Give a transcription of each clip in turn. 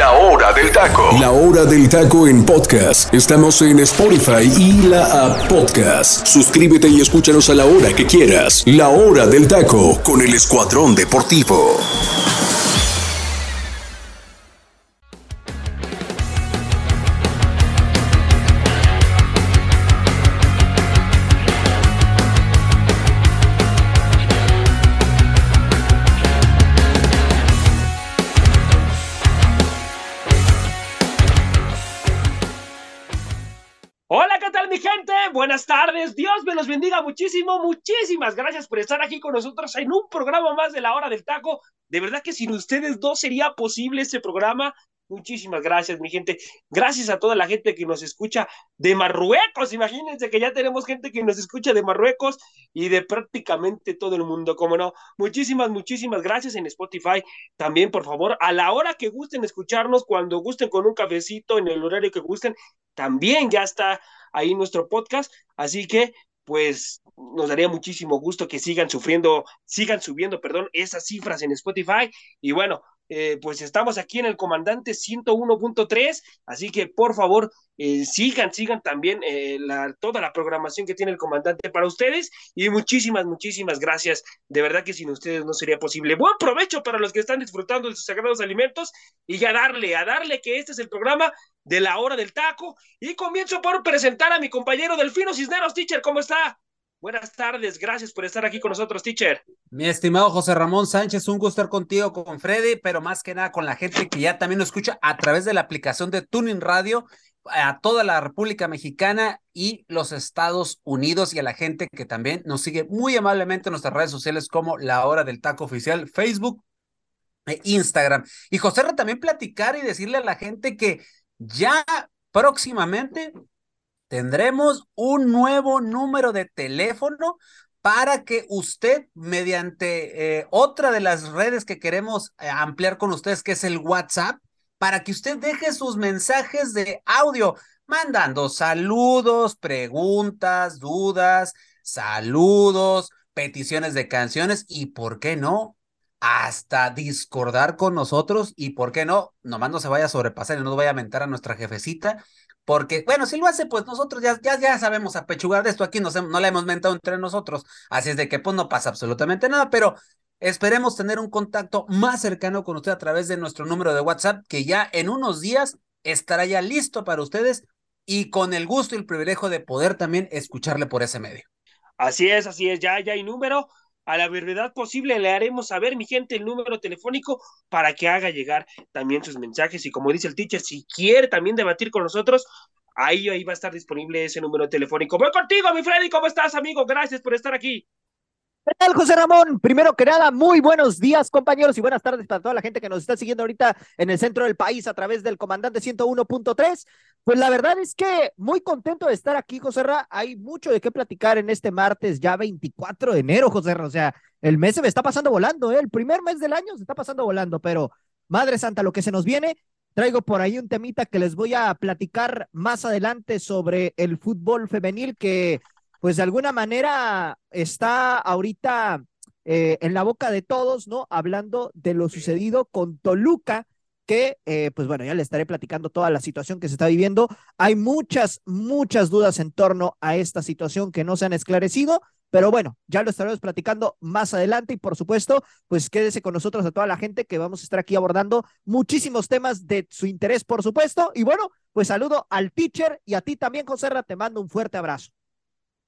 La hora del taco. La hora del taco en podcast. Estamos en Spotify y la app podcast. Suscríbete y escúchanos a la hora que quieras. La hora del taco con el Escuadrón Deportivo. Tardes. Dios me los bendiga muchísimo. Muchísimas gracias por estar aquí con nosotros en un programa más de la hora del taco. De verdad que sin ustedes dos sería posible este programa. Muchísimas gracias, mi gente. Gracias a toda la gente que nos escucha de Marruecos. Imagínense que ya tenemos gente que nos escucha de Marruecos y de prácticamente todo el mundo, como no. Muchísimas, muchísimas gracias en Spotify. También, por favor, a la hora que gusten escucharnos, cuando gusten con un cafecito, en el horario que gusten, también ya está ahí nuestro podcast. Así que, pues, nos daría muchísimo gusto que sigan sufriendo, sigan subiendo, perdón, esas cifras en Spotify. Y bueno, eh, pues estamos aquí en el comandante 101.3, así que por favor eh, sigan, sigan también eh, toda la programación que tiene el comandante para ustedes y muchísimas, muchísimas gracias. De verdad que sin ustedes no sería posible. Buen provecho para los que están disfrutando de sus sagrados alimentos y a darle, a darle que este es el programa de la hora del taco y comienzo por presentar a mi compañero Delfino Cisneros, teacher, ¿cómo está? Buenas tardes, gracias por estar aquí con nosotros, teacher. Mi estimado José Ramón Sánchez, un gusto estar contigo, con Freddy, pero más que nada con la gente que ya también nos escucha a través de la aplicación de Tuning Radio a toda la República Mexicana y los Estados Unidos y a la gente que también nos sigue muy amablemente en nuestras redes sociales como La Hora del Taco Oficial, Facebook e Instagram. Y José también platicar y decirle a la gente que ya próximamente tendremos un nuevo número de teléfono para que usted, mediante eh, otra de las redes que queremos eh, ampliar con ustedes, que es el WhatsApp, para que usted deje sus mensajes de audio, mandando saludos, preguntas, dudas, saludos, peticiones de canciones y, ¿por qué no? Hasta discordar con nosotros y, ¿por qué no? Nomás no se vaya a sobrepasar y no vaya a mentar a nuestra jefecita porque, bueno, si lo hace, pues nosotros ya, ya, ya sabemos apechugar de esto aquí, no, no le hemos mentado entre nosotros, así es de que pues no pasa absolutamente nada, pero esperemos tener un contacto más cercano con usted a través de nuestro número de WhatsApp, que ya en unos días estará ya listo para ustedes y con el gusto y el privilegio de poder también escucharle por ese medio. Así es, así es, ya, ya hay número a la verdad posible le haremos saber, mi gente, el número telefónico para que haga llegar también sus mensajes. Y como dice el teacher, si quiere también debatir con nosotros, ahí, ahí va a estar disponible ese número telefónico. Voy contigo, mi Freddy, ¿cómo estás, amigo? Gracias por estar aquí. ¿Qué tal, José Ramón? Primero que nada, muy buenos días, compañeros, y buenas tardes para toda la gente que nos está siguiendo ahorita en el centro del país a través del comandante 101.3. Pues la verdad es que muy contento de estar aquí, José Ra. Hay mucho de qué platicar en este martes, ya 24 de enero, José Ra. O sea, el mes se me está pasando volando, ¿eh? El primer mes del año se está pasando volando, pero Madre Santa, lo que se nos viene, traigo por ahí un temita que les voy a platicar más adelante sobre el fútbol femenil que pues de alguna manera está ahorita eh, en la boca de todos, ¿no? Hablando de lo sucedido con Toluca, que, eh, pues bueno, ya le estaré platicando toda la situación que se está viviendo. Hay muchas, muchas dudas en torno a esta situación que no se han esclarecido, pero bueno, ya lo estaremos platicando más adelante y por supuesto, pues quédese con nosotros a toda la gente que vamos a estar aquí abordando muchísimos temas de su interés, por supuesto. Y bueno, pues saludo al teacher y a ti también, José Ra, te mando un fuerte abrazo.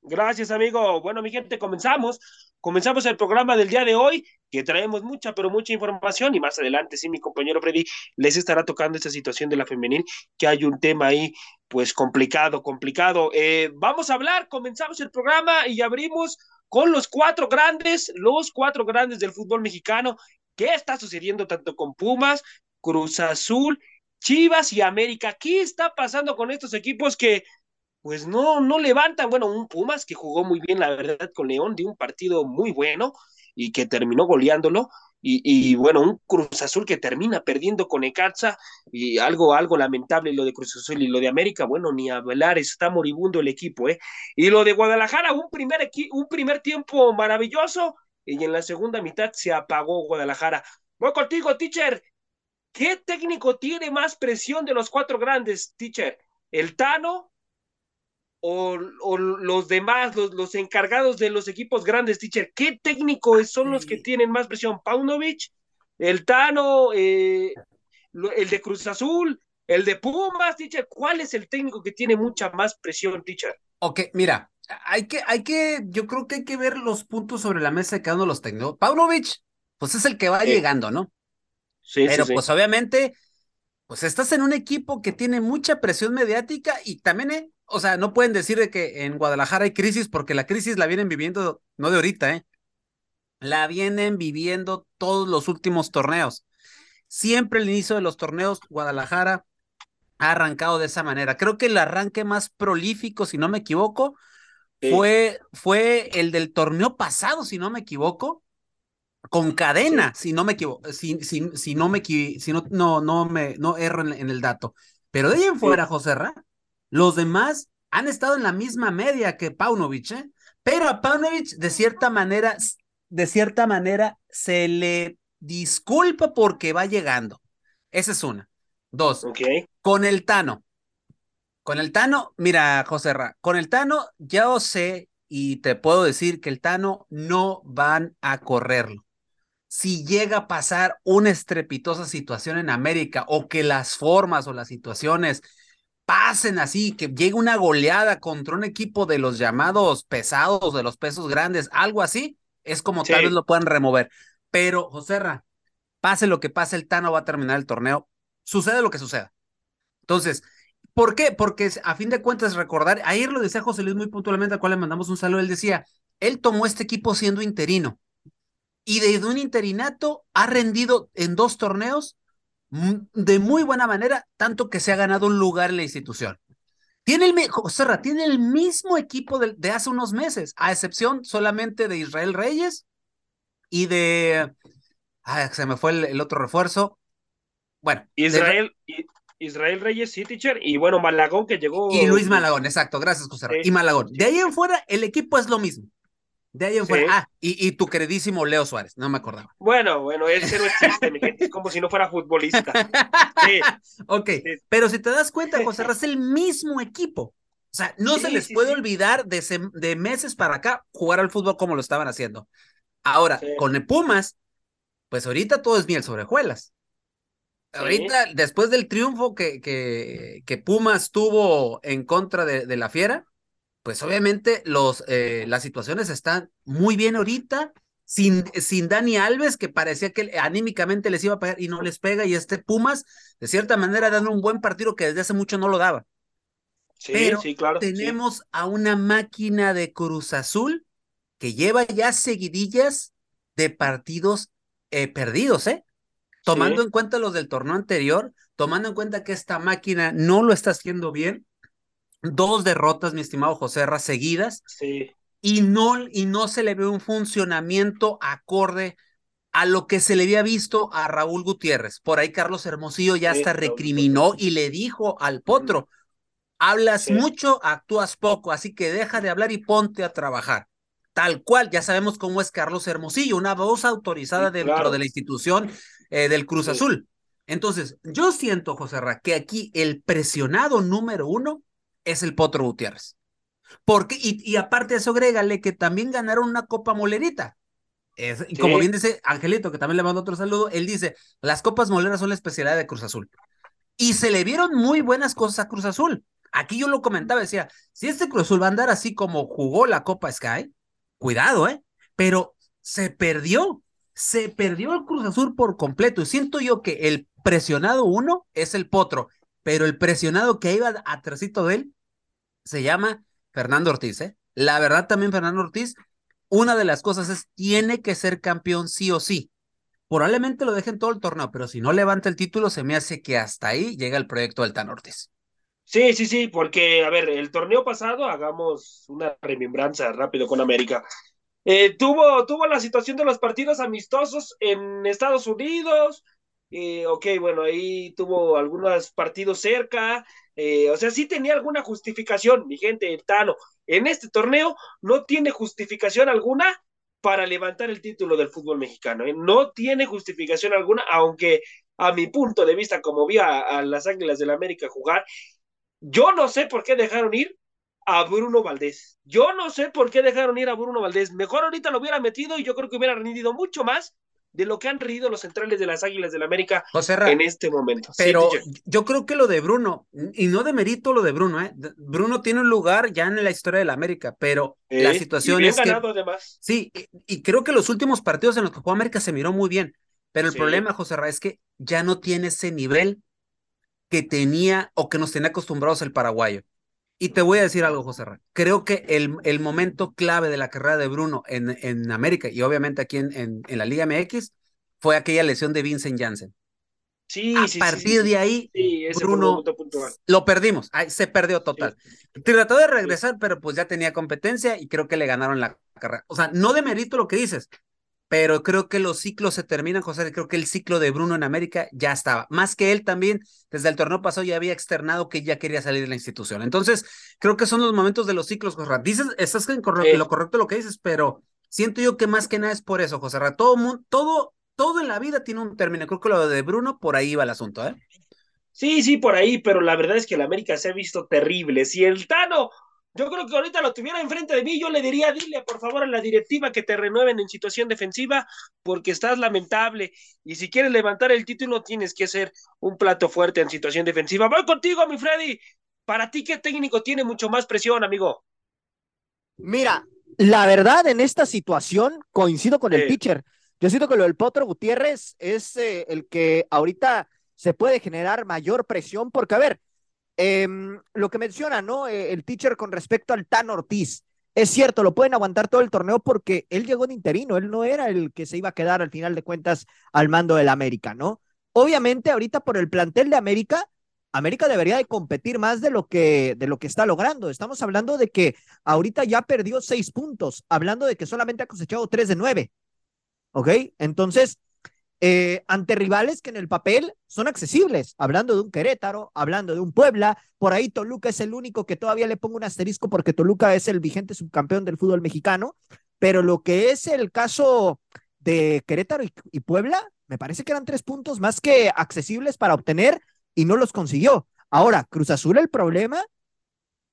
Gracias, amigo. Bueno, mi gente, comenzamos. Comenzamos el programa del día de hoy, que traemos mucha, pero mucha información y más adelante, sí, mi compañero Freddy les estará tocando esta situación de la femenil, que hay un tema ahí, pues complicado, complicado. Eh, vamos a hablar, comenzamos el programa y abrimos con los cuatro grandes, los cuatro grandes del fútbol mexicano. ¿Qué está sucediendo tanto con Pumas, Cruz Azul, Chivas y América? ¿Qué está pasando con estos equipos que pues no, no levantan. Bueno, un Pumas que jugó muy bien, la verdad, con León, de un partido muy bueno y que terminó goleándolo. Y, y, bueno, un Cruz Azul que termina perdiendo con Ecaxa y algo, algo lamentable lo de Cruz Azul y lo de América, bueno, ni hablar, está moribundo el equipo, ¿eh? Y lo de Guadalajara, un primer, un primer tiempo maravilloso y en la segunda mitad se apagó Guadalajara. Voy contigo, teacher. ¿Qué técnico tiene más presión de los cuatro grandes, teacher? ¿El Tano o, los demás, los, encargados de los equipos grandes, teacher? ¿Qué técnicos son los que tienen más presión? ¿Paunovic? ¿El Tano? Eh, ¿El de Cruz Azul? ¿El de Pumas, teacher? ¿Cuál es el técnico que tiene mucha más presión, teacher? Ok, mira, hay que, hay que, yo creo que hay que ver los puntos sobre la mesa de cada uno de los técnicos. Paunovic, pues es el que va llegando, ¿no? Pero pues obviamente, pues estás en un equipo que tiene mucha presión mediática y también, eh, o sea, no pueden decir de que en Guadalajara hay crisis porque la crisis la vienen viviendo, no de ahorita, ¿eh? La vienen viviendo todos los últimos torneos. Siempre el inicio de los torneos, Guadalajara ha arrancado de esa manera. Creo que el arranque más prolífico, si no me equivoco, fue, fue el del torneo pasado, si no me equivoco, con cadena, si no me equivoco, si, si, si no me si no, no, no me, no erro en, el dato. Pero de ahí en fuera, José Ra, los demás han estado en la misma media que Paunovic, ¿eh? Pero a Paunovic, de cierta manera, de cierta manera, se le disculpa porque va llegando. Esa es una. Dos. Con el Tano. Con el Tano, mira, José Ra, con el Tano ya sé y te puedo decir que el Tano no van a correrlo si llega a pasar una estrepitosa situación en América o que las formas o las situaciones pasen así, que llegue una goleada contra un equipo de los llamados pesados, de los pesos grandes, algo así, es como tal vez lo puedan remover. Pero, Joserra, pase lo que pase, el Tano va a terminar el torneo, sucede lo que suceda. Entonces, ¿por qué? Porque a fin de cuentas recordar, ayer lo decía José Luis muy puntualmente, al cual le mandamos un saludo, él decía, él tomó este equipo siendo interino y desde un interinato ha rendido en dos torneos de muy buena manera, tanto que se ha ganado un lugar en la institución. Tiene el, Serra, tiene el mismo equipo de, hace unos meses, a excepción solamente de Israel Reyes y de. se me fue el, otro refuerzo. Bueno. Israel, Israel Reyes, sí, teacher, y bueno, Malagón que llegó. Y Luis Malagón, exacto, gracias, José. y Malagón. De ahí en fuera, el equipo es lo mismo. De ahí en fuera. Ah, y, tu queridísimo Leo Suárez, no me acordaba. Bueno, bueno, ese no existe, mi gente, es como si no fuera futbolista. Sí. ok, pero si te das cuenta, José es el mismo equipo. O sea, no se les puede olvidar de, de, meses para acá jugar al fútbol como lo estaban haciendo. Ahora, con el Pumas, pues ahorita todo es miel sobre juelas. Ahorita, después del triunfo que, que, que Pumas tuvo en contra de, de la Fiera, pues obviamente los, eh, las situaciones están muy bien ahorita, sin, sin Dani Alves, que parecía que anímicamente les iba a pegar y no les pega, y este Pumas, de cierta manera, dando un buen partido que desde hace mucho no lo daba. Sí, Pero sí, claro. Tenemos a una máquina de Cruz Azul que lleva ya seguidillas de partidos eh, perdidos, ¿eh? Tomando en cuenta los del torneo anterior, tomando en cuenta que esta máquina no lo está haciendo bien, dos derrotas, mi estimado José Ra, seguidas. Sí. Y no, y no se le ve un funcionamiento acorde a lo que se le había visto a Raúl Gutiérrez. Por ahí Carlos Hermosillo ya hasta recriminó y le dijo al potro, hablas mucho, actúas poco, así que deja de hablar y ponte a trabajar. Tal cual, ya sabemos cómo es Carlos Hermosillo, una voz autorizada dentro de la institución eh, del Cruz Azul. Entonces, yo siento, José Ra, que aquí el presionado número uno es el Potro Gutiérrez. Porque, y, aparte de eso, agrégale que también ganaron una Copa Molerita. y como bien dice Angelito, que también le mando otro saludo, él dice, las Copas Moleras son la especialidad de Cruz Azul. Y se le vieron muy buenas cosas a Cruz Azul. Aquí yo lo comentaba, decía, si este Cruz Azul va a andar así como jugó la Copa Sky, cuidado, ¿eh? Pero se perdió, se perdió el Cruz Azul por completo. Y siento yo que el presionado uno es el Potro pero el presionado que iba atrásito de él se llama Fernando Ortiz, ¿eh? La verdad también Fernando Ortiz, una de las cosas es, tiene que ser campeón sí o sí. Probablemente lo dejen todo el torneo, pero si no levanta el título, se me hace que hasta ahí llega el proyecto del Tan Ortiz. Sí, sí, sí, porque, a ver, el torneo pasado, hagamos una remembranza rápido con América. Eh, tuvo, tuvo la situación de los partidos amistosos en Estados Unidos, eh, ok, bueno, ahí tuvo algunos partidos cerca, eh, o sea, sí tenía alguna justificación, mi gente, Tano. En este torneo no tiene justificación alguna para levantar el título del fútbol mexicano, ¿eh? no tiene justificación alguna, aunque a mi punto de vista, como vi a, las Águilas del América jugar, yo no sé por qué dejaron ir a Bruno Valdés. Yo no sé por qué dejaron ir a Bruno Valdés. Mejor ahorita lo hubiera metido y yo creo que hubiera rendido mucho más de lo que han rendido los centrales de las Águilas del América en este momento. Pero yo creo que lo de Bruno, y no de mérito lo de Bruno, ¿eh? Bruno tiene un lugar ya en la historia de la América, pero la situación es que... Sí, y, creo que los últimos partidos en los que jugó América se miró muy bien, pero el problema, José Ra, es que ya no tiene ese nivel que tenía o que nos tenía acostumbrados el paraguayo. Y te voy a decir algo, José Ra. Creo que el, el momento clave de la carrera de Bruno en, en América y obviamente aquí en, en, la Liga MX fue aquella lesión de Vincent Janssen. Sí, a partir de ahí, Bruno lo perdimos, se perdió total. Trató de regresar, pero pues ya tenía competencia y creo que le ganaron la carrera. O sea, no de mérito lo que dices, pero creo que los ciclos se terminan, José. Creo que el ciclo de Bruno en América ya estaba. Más que él también, desde el torneo pasado ya había externado que ya quería salir de la institución. Entonces, creo que son los momentos de los ciclos, José. Dices, estás en lo correcto lo que dices, pero siento yo que más que nada es por eso, José. Todo, todo, todo en la vida tiene un término. Creo que lo de Bruno, por ahí va el asunto, ¿eh? Sí, sí, por ahí, pero la verdad es que el América se ha visto terrible. Si el Tano yo creo que ahorita lo tuviera enfrente de mí, yo le diría, dile por favor a la directiva que te renueven en situación defensiva, porque estás lamentable. Y si quieres levantar el título, tienes que ser un plato fuerte en situación defensiva. Voy contigo, mi Freddy. Para ti, ¿qué técnico tiene mucho más presión, amigo? Mira, la verdad, en esta situación coincido con el pitcher. Yo siento que lo del Potro Gutiérrez es eh, el que ahorita se puede generar mayor presión, porque a ver, Em, lo que menciona, ¿no? Eh, el teacher con respecto al Tan Ortiz. Es cierto, lo pueden aguantar todo el torneo porque él llegó de interino, él no era el que se iba a quedar al final de cuentas al mando del América, ¿no? Obviamente, ahorita por el plantel de América, América debería de competir más de lo que de lo que está logrando. Estamos hablando de que ahorita ya perdió seis puntos, hablando de que solamente ha cosechado tres de nueve. ¿Ok? Entonces, eh, ante rivales que en el papel son accesibles, hablando de un Querétaro, hablando de un Puebla, por ahí Toluca es el único que todavía le pongo un asterisco porque Toluca es el vigente subcampeón del fútbol mexicano, pero lo que es el caso de Querétaro y, Puebla, me parece que eran tres puntos más que accesibles para obtener y no los consiguió. Ahora, Cruz Azul, el problema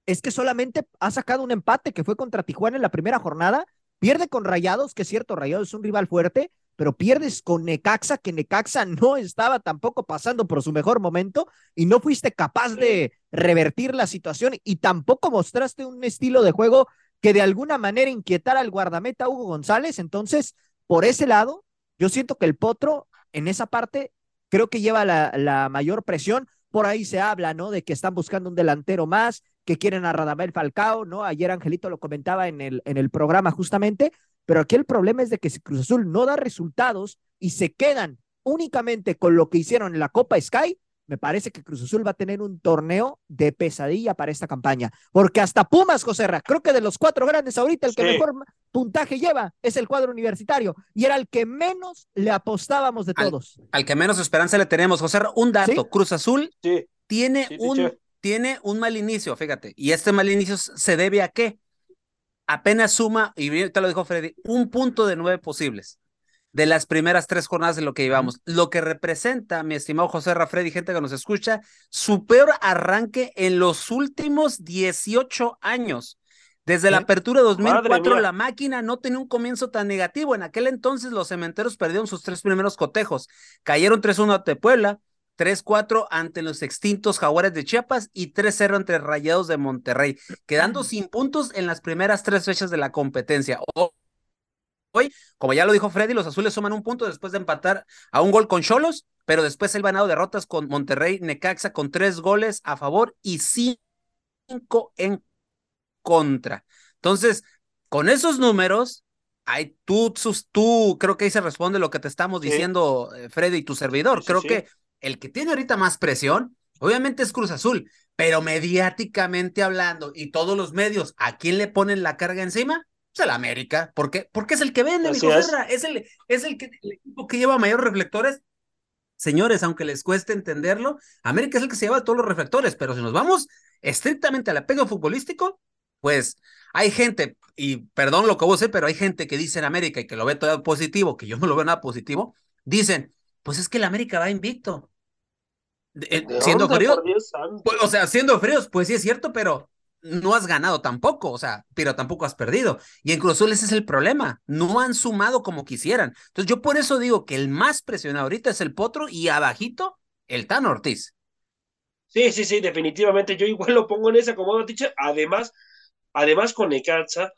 es que solamente ha sacado un empate que fue contra Tijuana en la primera jornada, pierde con Rayados, que es cierto, Rayados es un rival fuerte, pero pierdes con Necaxa, que Necaxa no estaba tampoco pasando por su mejor momento y no fuiste capaz de revertir la situación y tampoco mostraste un estilo de juego que de alguna manera inquietara al guardameta Hugo González. Entonces, por ese lado, yo siento que el Potro en esa parte creo que lleva la, mayor presión. Por ahí se habla, ¿no? De que están buscando un delantero más, que quieren a Radamel Falcao, ¿no? Ayer Angelito lo comentaba en el, en el programa justamente, pero aquí el problema es de que si Cruz Azul no da resultados y se quedan únicamente con lo que hicieron en la Copa Sky, me parece que Cruz Azul va a tener un torneo de pesadilla para esta campaña. Porque hasta Pumas, José creo que de los cuatro grandes ahorita, el que mejor puntaje lleva es el cuadro universitario. Y era el que menos le apostábamos de todos. Al, que menos esperanza le tenemos, José Un dato: Cruz Azul tiene, un, tiene un mal inicio, fíjate. Y este mal inicio se debe a qué? Apenas suma, y te lo dijo Freddy, un punto de nueve posibles de las primeras tres jornadas de lo que llevamos. Lo que representa, mi estimado José Freddy, gente que nos escucha, su peor arranque en los últimos 18 años. Desde la apertura de 2004, la máquina no tenía un comienzo tan negativo. En aquel entonces, los cementeros perdieron sus tres primeros cotejos. Cayeron 3-1 ante Puebla, 3-4 ante los extintos Jaguares de Chiapas y 3-0 entre Rayados de Monterrey, quedando sin puntos en las primeras tres fechas de la competencia. Hoy, como ya lo dijo Freddy, los azules suman un punto después de empatar a un gol con Cholos, pero después el ganado derrotas con Monterrey, Necaxa con tres goles a favor y cinco en contra. Entonces, con esos números, hay, tú, tú, creo que ahí se responde lo que te estamos diciendo, eh, Freddy, y tu servidor. creo que el que tiene ahorita más presión, obviamente es Cruz Azul, pero mediáticamente hablando y todos los medios, ¿a quién le ponen la carga encima? Pues el América. ¿Por qué? Porque es el que vende, mi es. es. el, es el, que, el equipo que lleva mayores reflectores. Señores, aunque les cueste entenderlo, América es el que se lleva todos los reflectores, pero si nos vamos estrictamente al apego futbolístico, pues hay gente, y perdón lo que vos sé, pero hay gente que dice en América y que lo ve todo positivo, que yo no lo veo nada positivo, dicen, Pues es que el América va invicto. Eh, siendo fríos, pues, o sea, siendo fríos, pues sí es cierto, pero no has ganado tampoco, o sea, pero tampoco has perdido. Y en Cruz Azul ese es el problema, no han sumado como quisieran. Entonces yo por eso digo que el más presionado ahorita es el Potro y abajito el Tan Ortiz. Sí, sí, sí, definitivamente yo igual lo pongo en ese acomodo, teacher. Además, además con Necaxa,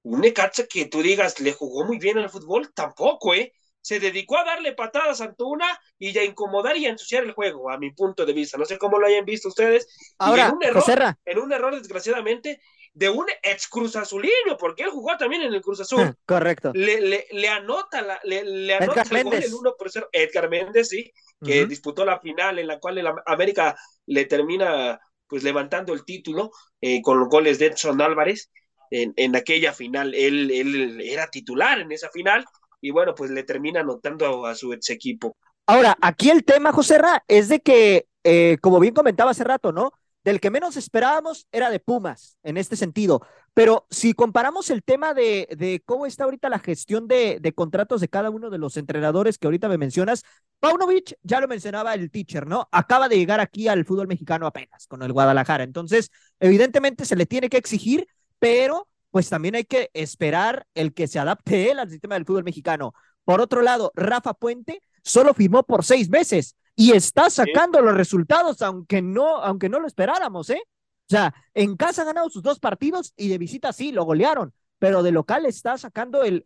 un Necaxa que tú digas le jugó muy bien al fútbol, tampoco, ¿eh? Se dedicó a darle patadas a Antuna y a incomodar y a ensuciar el juego, a mi punto de vista. No sé cómo lo hayan visto ustedes. Ahora, en un error, en un error desgraciadamente, de un ex Cruz Azulino, porque él jugó también en el Cruz Azul. Correcto. Le, le, le anota, la, le, le anota el gol el 1 por 0. Edgar Méndez, sí, que disputó la final en la cual el América le termina pues levantando el título eh, con los goles de Edson Álvarez en, en aquella final. Él, él era titular en esa final y bueno, pues le termina anotando a, su ex equipo. Ahora, aquí el tema, José Ra, es de que, eh, como bien comentaba hace rato, ¿no? Del que menos esperábamos era de Pumas, en este sentido. Pero si comparamos el tema de, cómo está ahorita la gestión de, de, contratos de cada uno de los entrenadores que ahorita me mencionas, Paunovic, ya lo mencionaba el teacher, ¿no? Acaba de llegar aquí al fútbol mexicano apenas con el Guadalajara. Entonces, evidentemente se le tiene que exigir, pero pues también hay que esperar el que se adapte él al sistema del fútbol mexicano. Por otro lado, Rafa Puente solo firmó por seis meses y está sacando los resultados, aunque no, aunque no lo esperáramos, ¿eh? O sea, en casa ha ganado sus dos partidos y de visita sí, lo golearon, pero de local está sacando el,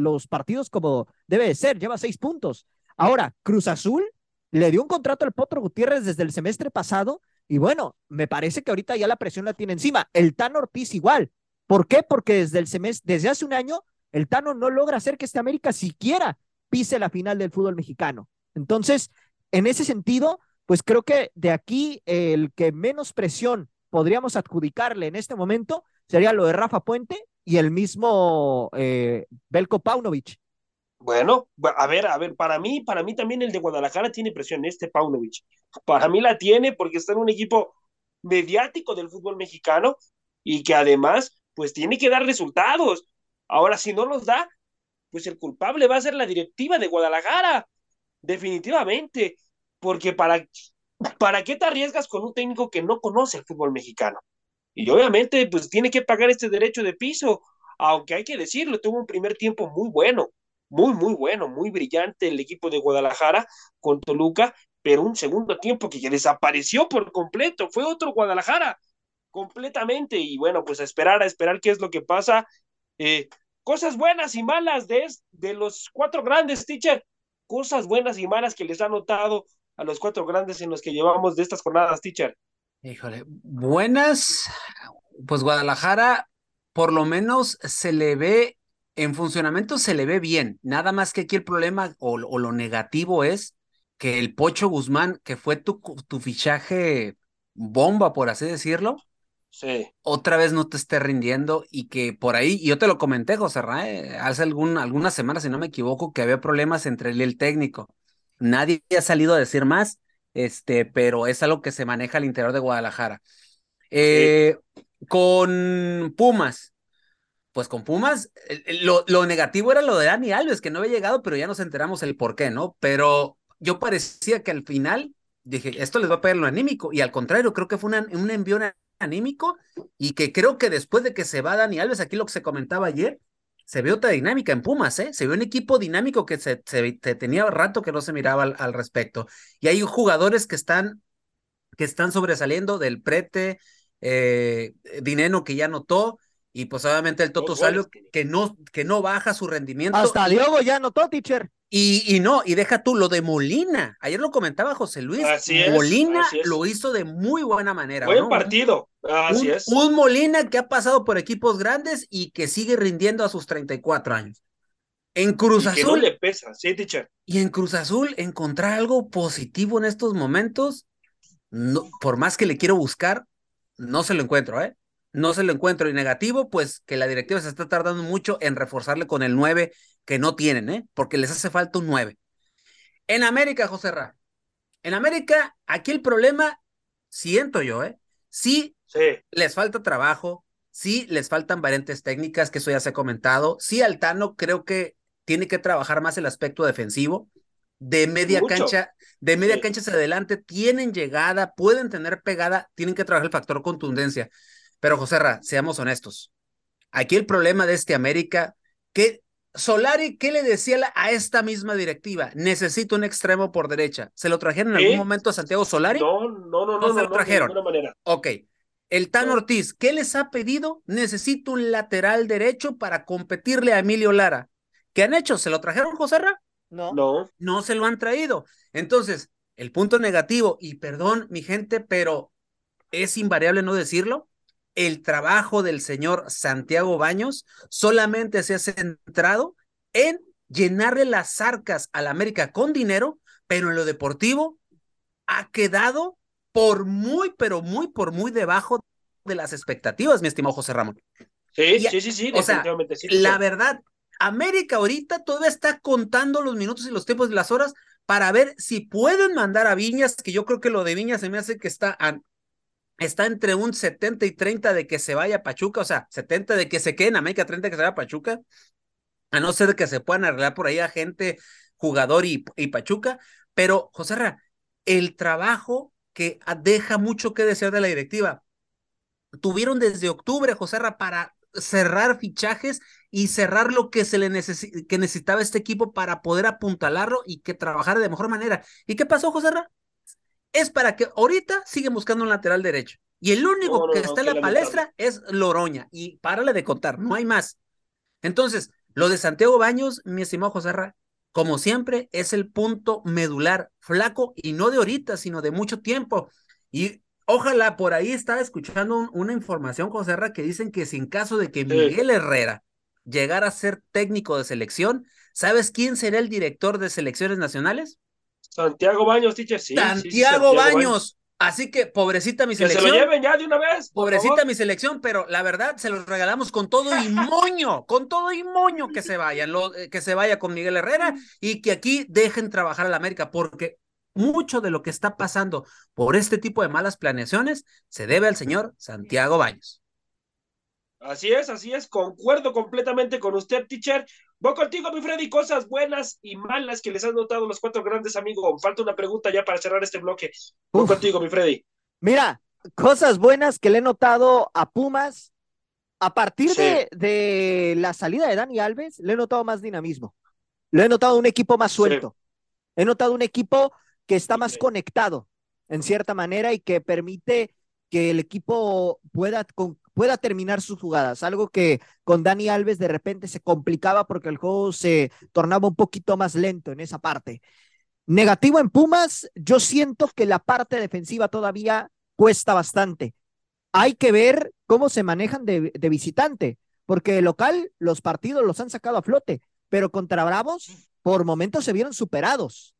los partidos como debe de ser, lleva seis puntos. Ahora, Cruz Azul le dio un contrato al Potro Gutiérrez desde el semestre pasado y bueno, me parece que ahorita ya la presión la tiene encima. El Tan Ortiz igual, ¿Por qué? Porque desde el semestre, desde hace un año, el Tano no logra hacer que este América siquiera pise la final del fútbol mexicano. Entonces, en ese sentido, pues creo que de aquí el que menos presión podríamos adjudicarle en este momento sería lo de Rafa Puente y el mismo eh, Belko Paunovic. Bueno, a ver, a ver, para mí, para mí también el de Guadalajara tiene presión, este Paunovic. Para mí la tiene porque está en un equipo mediático del fútbol mexicano y que además pues tiene que dar resultados. Ahora, si no los da, pues el culpable va a ser la directiva de Guadalajara, definitivamente, porque para, ¿para qué te arriesgas con un técnico que no conoce el fútbol mexicano? Y obviamente, pues tiene que pagar este derecho de piso, aunque hay que decirlo, tuvo un primer tiempo muy bueno, muy, muy bueno, muy brillante el equipo de Guadalajara con Toluca, pero un segundo tiempo que desapareció por completo, fue otro Guadalajara, completamente. Y bueno, pues a esperar, a esperar qué es lo que pasa. Eh, cosas buenas y malas de, de los cuatro grandes, teacher. Cosas buenas y malas que les ha notado a los cuatro grandes en los que llevamos de estas jornadas, teacher. Híjole, buenas, pues Guadalajara por lo menos se le ve en funcionamiento, se le ve bien. Nada más que aquí el problema o, o lo negativo es que el Pocho Guzmán, que fue tu, tu fichaje bomba, por así decirlo, otra vez no te esté rindiendo y que por ahí, y yo te lo comenté, José Rae, hace algún, algunas semanas, si no me equivoco, que había problemas entre él y el técnico. Nadie ha salido a decir más, este, pero es algo que se maneja al interior de Guadalajara. Eh, con Pumas, pues con Pumas, lo, lo, negativo era lo de Dani Alves, que no había llegado, pero ya nos enteramos el por qué, ¿no? Pero yo parecía que al final dije, esto les va a pegar lo anímico, y al contrario, creo que fue una, un envión anímico y que creo que después de que se va Dani Alves, aquí lo que se comentaba ayer, se ve otra dinámica en Pumas, ¿eh? Se ve un equipo dinámico que se, tenía rato que no se miraba al, respecto. Y hay jugadores que están, que están sobresaliendo del prete, eh, Dineno que ya notó, y pues obviamente el Toto Salio que no, que no baja su rendimiento. Hasta Diogo ya notó, teacher. Y, y, no, y deja tú lo de Molina. Ayer lo comentaba José Luis. Molina lo hizo de muy buena manera. Buen partido. Así un, es. Un Molina que ha pasado por equipos grandes y que sigue rindiendo a sus 34 años. En Cruz Azul. Que no le pesa, sí, teacher. Y en Cruz Azul, encontrar algo positivo en estos momentos, no, por más que le quiero buscar, no se lo encuentro, ¿eh? No se lo encuentro. Y negativo, pues que la directiva se está tardando mucho en reforzarle con el 9 que no tienen, ¿eh? Porque les hace falta un 9. En América, José Ra. En América, aquí el problema, siento yo, ¿eh? Sí, les falta trabajo, sí les faltan variantes técnicas, que eso ya se ha comentado. Sí, Altano creo que tiene que trabajar más el aspecto defensivo. de media cancha, de media cancha hacia adelante, tienen llegada, pueden tener pegada, tienen que trabajar el factor contundencia. Pero José Ra, seamos honestos. Aquí el problema de este América, que Solari, ¿qué le decía a esta misma directiva? Necesito un extremo por derecha. ¿Se lo trajeron en algún momento a Santiago Solari? No, no, no, no. No, se lo trajeron. de ninguna manera. Ok. El Tan Ortiz, ¿qué les ha pedido? Necesito un lateral derecho para competirle a Emilio Lara. ¿Qué han hecho? ¿Se lo trajeron, José Ra? No. No. No se lo han traído. Entonces, el punto negativo, y perdón, mi gente, pero es invariable no decirlo, el trabajo del señor Santiago Baños solamente se ha centrado en llenarle las arcas a la América con dinero, pero en lo deportivo ha quedado por muy, pero muy, por muy debajo de las expectativas, mi estimado José Ramón. Sí, sí, sí, sí, o sea, La verdad, América ahorita todavía está contando los minutos y los tiempos de las horas para ver si pueden mandar a Viñas, que yo creo que lo de Viñas se me hace que está, está entre un 70 y 30 de que se vaya a Pachuca, o sea, 70 de que se quede en América, 30 de que se vaya a Pachuca, a no ser que se puedan arreglar por ahí a gente, jugador y, Pachuca, pero José Ra, el trabajo que deja mucho que desear de la directiva. Tuvieron desde octubre, José Ra, para cerrar fichajes y cerrar lo que se le que necesitaba este equipo para poder apuntalarlo y que trabajara de mejor manera. ¿Y qué pasó, José Ra? Es para que ahorita siguen buscando un lateral derecho. Y el único que está en la palestra es Loroña. Y párale de contar, no hay más. Entonces, lo de Santiago Baños, mi estimado José Ra, como siempre, es el punto medular, flaco, y no de ahorita, sino de mucho tiempo. Y Ojalá por ahí estaba escuchando una información, José Ra, que dicen que si en caso de que Miguel Herrera llegara a ser técnico de selección, ¿sabes quién será el director de selecciones nacionales? Santiago Baños, teacher, sí. Santiago, Baños. Así que, pobrecita mi selección. Que se lo lleven ya de una vez. Pobrecita mi selección, pero la verdad se los regalamos con todo y moño, con todo y moño que se vayan, eh, que se vaya con Miguel Herrera y que aquí dejen trabajar a la América, porque mucho de lo que está pasando por este tipo de malas planeaciones se debe al señor Santiago Baños. Así es, así es, concuerdo completamente con usted, teacher. Voy contigo, mi Freddy, cosas buenas y malas que les han notado los cuatro grandes amigos. Falta una pregunta ya para cerrar este bloque. Voy contigo, mi Freddy. Mira, cosas buenas que le he notado a Pumas. A partir de, de, la salida de Dani Alves, le he notado más dinamismo. Le he notado un equipo más suelto. He notado un equipo que está más conectado en cierta manera y que permite que el equipo pueda, pueda terminar sus jugadas, algo que con Dani Alves de repente se complicaba porque el juego se tornaba un poquito más lento en esa parte. Negativo en Pumas, yo siento que la parte defensiva todavía cuesta bastante. Hay que ver cómo se manejan de, de visitante, porque el local los partidos los han sacado a flote, pero contra Bravos por momentos se vieron superados.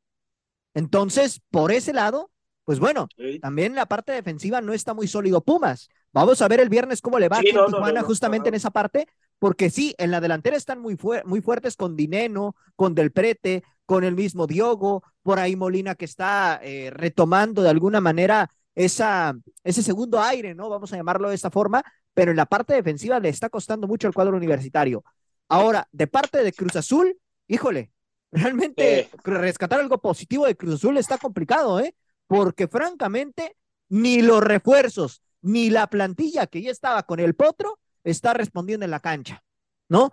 Entonces, por ese lado, pues bueno, también la parte defensiva no está muy sólido Pumas. Vamos a ver el viernes cómo le va a Tijuana justamente en esa parte, porque sí, en la delantera están muy, muy fuertes con Dineno, con Del Prete, con el mismo Diogo, por ahí Molina que está eh, retomando de alguna manera esa, ese segundo aire, ¿no? Vamos a llamarlo de esta forma, pero en la parte defensiva le está costando mucho el cuadro universitario. Ahora, de parte de Cruz Azul, híjole, Realmente rescatar algo positivo de Cruz Azul está complicado, ¿eh? Porque francamente, ni los refuerzos, ni la plantilla que ya estaba con el Potro está respondiendo en la cancha, ¿no?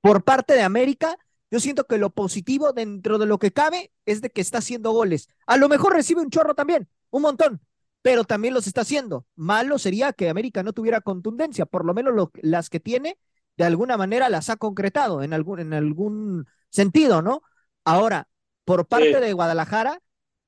Por parte de América, yo siento que lo positivo dentro de lo que cabe es de que está haciendo goles. A lo mejor recibe un chorro también, un montón, pero también los está haciendo. Malo sería que América no tuviera contundencia, por lo menos las que tiene, de alguna manera las ha concretado en algún, en algún sentido, ¿no? Ahora, por parte de Guadalajara,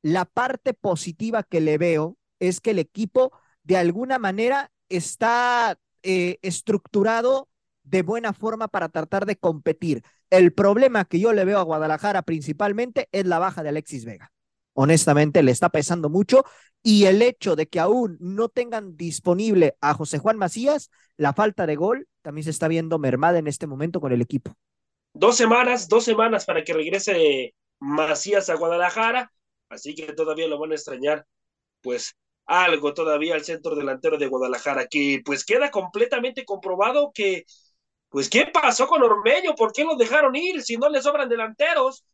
la parte positiva que le veo es que el equipo de alguna manera está eh, estructurado de buena forma para tratar de competir. El problema que yo le veo a Guadalajara principalmente es la baja de Alexis Vega. Honestamente, le está pesando mucho y el hecho de que aún no tengan disponible a José Juan Macías, la falta de gol también se está viendo mermada en este momento con el equipo dos semanas, dos semanas para que regrese Macías a Guadalajara, así que todavía lo van a extrañar, pues algo todavía al centro delantero de Guadalajara, que pues queda completamente comprobado que, pues, ¿qué pasó con Ormeño? ¿Por qué lo dejaron ir si no le sobran delanteros?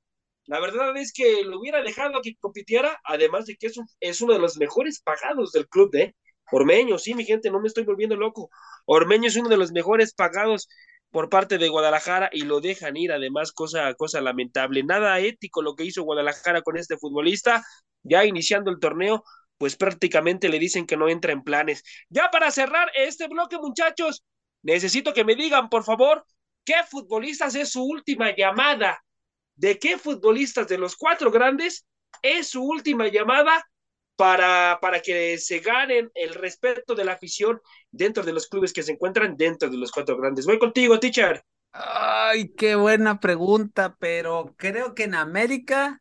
La verdad es que lo hubiera dejado que compitiera, además de que es, es uno de los mejores pagados del club, ¿eh? Ormeño, sí, mi gente, no me estoy volviendo loco. Ormeño es uno de los mejores pagados por parte de Guadalajara y lo dejan ir, además, cosa, cosa lamentable. Nada ético lo que hizo Guadalajara con este futbolista, ya iniciando el torneo, pues prácticamente le dicen que no entra en planes. Ya para cerrar este bloque, muchachos, necesito que me digan, por favor, qué futbolistas es su última llamada. ¿De qué futbolistas de los cuatro grandes es su última llamada para, para que se ganen el respeto de la afición dentro de los clubes que se encuentran dentro de los cuatro grandes. Voy contigo, teacher. Ay, qué buena pregunta, pero creo que en América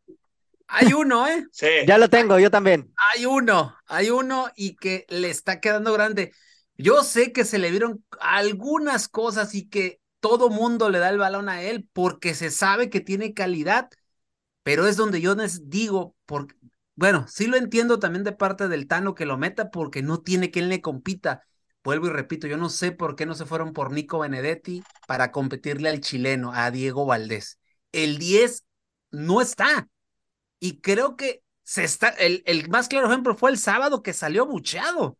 hay uno, ¿eh? Sí. Ya lo tengo, yo también. Hay uno, hay uno y que le está quedando grande. Yo sé que se le vieron algunas cosas y que todo mundo le da el balón a él porque se sabe que tiene calidad, pero es donde yo les digo, porque bueno, sí lo entiendo también de parte del Tano que lo meta porque no tiene que él le compita. Vuelvo y repito, yo no sé por qué no se fueron por Nico Benedetti para competirle al chileno, a Diego Valdés. El 10 no está. Y creo que se está, el, el más claro ejemplo fue el sábado que salió bucheado.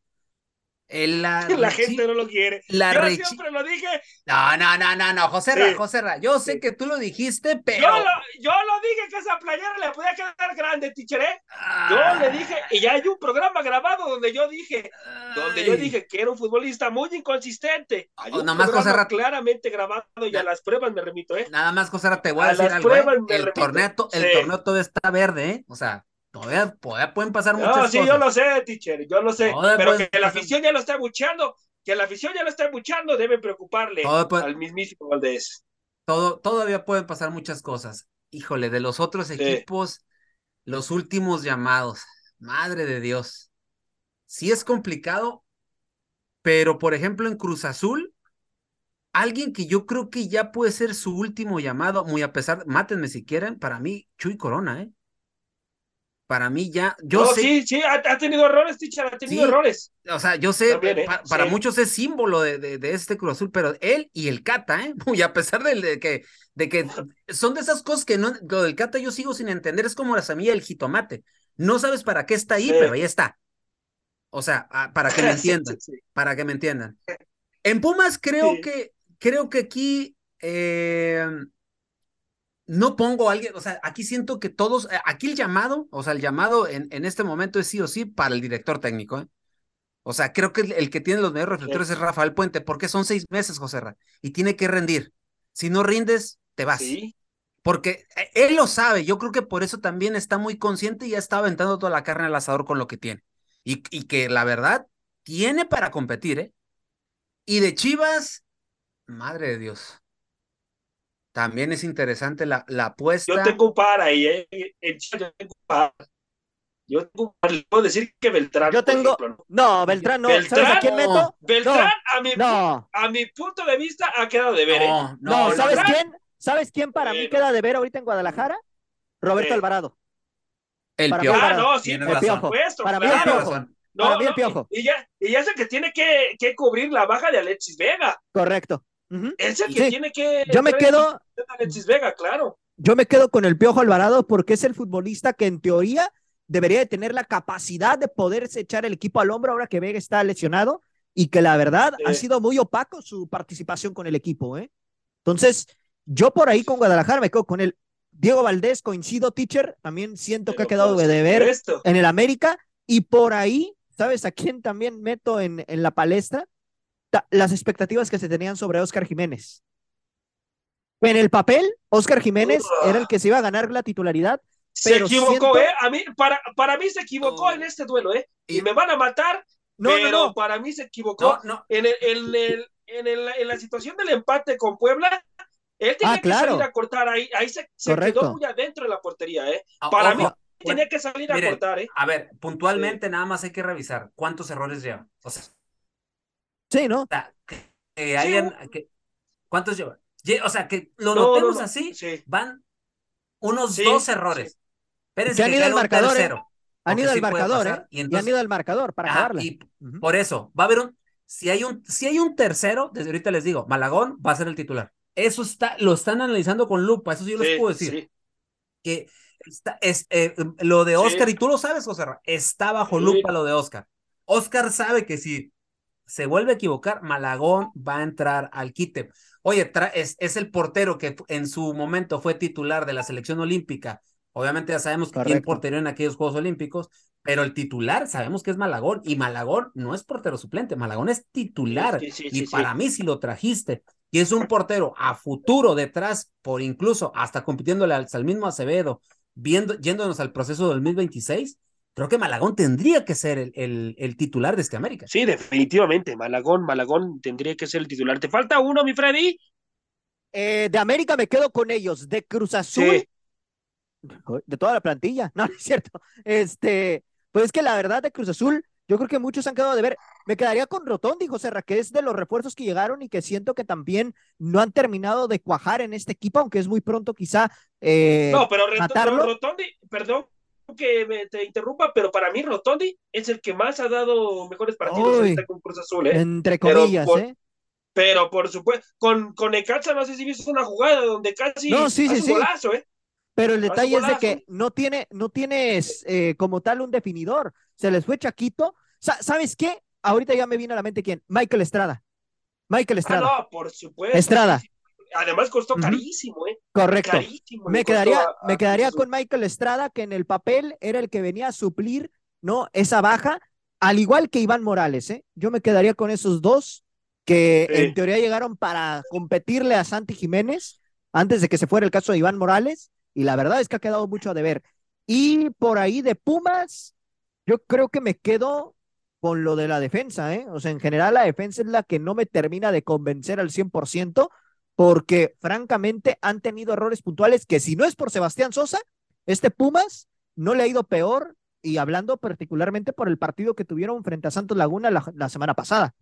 La, la gente no lo quiere. La yo siempre lo dije. No, no, no, no, no, José Ra, José Ra, yo sé que tú lo dijiste, pero. Yo lo, yo lo dije que esa playera le podía quedar grande, tichere. Yo le dije, y ya hay un programa grabado donde yo dije, donde yo dije que era un futbolista muy inconsistente. Hay un nada más Ra, claramente grabado y a las pruebas me remito, ¿eh? Nada más, José Ra, te voy a, decir algo. ¿eh? El, torneo, el torneo todo está verde, ¿eh? O sea, Todavía, pueden pasar muchas no, sí, yo lo sé, teacher, yo lo sé. pero que la afición ya lo está bucheando, que la afición ya lo está bucheando, debe preocuparle al mismísimo Valdés. Todo, todavía pueden pasar muchas cosas. Híjole, de los otros equipos, los últimos llamados. Madre de Dios. Sí es complicado, pero por ejemplo en Cruz Azul, alguien que yo creo que ya puede ser su último llamado, muy a pesar, mátenme si quieren, para mí, Chuy Corona, ¿eh? Para mí ya, yo sé. Sí, sí, ha, tenido errores, teacher, ha tenido errores. O sea, yo sé, ¿eh? para muchos es símbolo de, de, este Cruz Azul, pero él y el Cata, ¿eh? Y a pesar de, que, de que son de esas cosas que no, lo del Cata yo sigo sin entender, es como la semilla del jitomate. No sabes para qué está ahí, pero ahí está. O sea, ah, para que me entiendan, para que me entiendan. En Pumas creo que, creo que aquí eh, no pongo a alguien, o sea, aquí siento que todos, eh, aquí el llamado, o sea, el llamado en, en este momento es sí o sí para el director técnico, ¿eh? O sea, creo que el, que tiene los mejores reflectores es Rafael Puente, porque son seis meses, José Ra, y tiene que rendir. Si no rindes, te vas. ¿Sí? Porque eh, él lo sabe, yo creo que por eso también está muy consciente y ya está aventando toda la carne al asador con lo que tiene. Y, y que la verdad, tiene para competir, ¿eh? Y de Chivas, madre de Dios. También es interesante la, la apuesta. Yo tengo un par ahí, ¿eh? yo tengo un par. Yo tengo un puedo decir que Beltrán. Yo tengo. no, Beltrán no. Beltrán, ¿Sabes a quién meto? Beltrán, a, mi, a mi punto de vista, ha quedado de ver. ¿eh? No, no, ¿sabes quién? ¿Sabes quién para mí queda de ver ahorita en Guadalajara? Roberto Alvarado. El piojo. Ah, no, sí, por supuesto. Para mí el piojo. No, para mí el piojo. Y ya, y ya sé que tiene que, que cubrir la baja de Alexis Vega. Correcto. Es el que tiene que. Yo me quedo. Vega, claro. Yo me quedo con el Piojo Alvarado porque es el futbolista que en teoría debería de tener la capacidad de poderse echar el equipo al hombro ahora que Vega está lesionado y que la verdad ha sido muy opaco su participación con el equipo. ¿eh? Entonces, yo por ahí con Guadalajara me quedo con el Diego Valdés, coincido, teacher, también siento que ha quedado de ver en el América y por ahí, ¿sabes a quién también meto en, en la palestra? Las expectativas que se tenían sobre Oscar Jiménez. En el papel, Oscar Jiménez era el que se iba a ganar la titularidad. Se equivocó, ¿eh? A mí, para, para mí se equivocó en este duelo, ¿eh? Y me van a matar, no, pero no, para mí se equivocó. En, el, en, el, en, el, en, la situación del empate con Puebla, él tenía ah, que salir a cortar ahí, ahí se, se quedó muy adentro de la portería, ¿eh? Ah, para mí tenía que salir a cortar, ¿eh? A ver, puntualmente nada más hay que revisar cuántos errores lleva. O sea, Sí, ¿no? O sea, que, hayan, ¿cuántos llevan? O sea, que lo notemos así, van unos dos errores. Espérense, han ido al marcador, ¿eh? Han ido al marcador, ¿eh? Y, han ido al marcador para acabarla. Y por eso, va a haber un, si hay un, si hay un tercero, desde ahorita les digo, Malagón va a ser el titular. Eso está, lo están analizando con lupa, eso sí yo les puedo decir. que es, eh, lo de Oscar, y tú lo sabes, José, está bajo lupa lo de Oscar. Oscar sabe que si se vuelve a equivocar, Malagón va a entrar al quite. Oye, es, es, el portero que en su momento fue titular de la selección olímpica. Obviamente ya sabemos que tiene portero en aquellos Juegos Olímpicos, pero el titular sabemos que es Malagón y Malagón no es portero suplente, Malagón es titular y para mí si lo trajiste y es un portero a futuro detrás, por incluso hasta compitiéndole al, al mismo Acevedo, viendo, yéndonos al proceso del 2026, creo que Malagón tendría que ser el, el, titular de este América. Sí, definitivamente, Malagón, Malagón tendría que ser el titular. ¿Te falta uno, mi Freddy? Eh, de América me quedo con ellos, de Cruz Azul, de toda la plantilla, no, no es cierto. Este, pues es que la verdad de Cruz Azul, yo creo que muchos han quedado de ver. Me quedaría con Rotondi, José Ra, que es de los refuerzos que llegaron y que siento que también no han terminado de cuajar en este equipo, aunque es muy pronto quizá eh, No, pero, Rotondi, perdón que te interrumpa, pero para mí Rotondi es el que más ha dado mejores partidos en con Cruz Azul, ¿eh? Entre comillas, ¿eh? Pero por supuesto, con, con no sé si viste una jugada donde casi no, sí, sí, sí. golazo, ¿eh? Pero el detalle es de que no tiene, no tienes eh, como tal un definidor. Se les fue Chaquito. ¿Sabes qué? Ahorita ya me viene a la mente quién. Michael Estrada. Michael ah, Estrada. no, por supuesto. Estrada. Además costó carísimo, ¿eh? Correcto. me quedaría, me quedaría con Michael Estrada, que en el papel era el que venía a suplir, ¿no? Esa baja, al igual que Iván Morales, ¿eh? Yo me quedaría con esos dos que en teoría llegaron para competirle a Santi Jiménez antes de que se fuera el caso de Iván Morales y la verdad es que ha quedado mucho a deber. Y por ahí de Pumas, yo creo que me quedo con lo de la defensa, ¿eh? O sea, en general la defensa es la que no me termina de convencer al 100%, porque francamente han tenido errores puntuales que si no es por Sebastián Sosa, este Pumas no le ha ido peor y hablando particularmente por el partido que tuvieron frente a Santos Laguna la, semana pasada.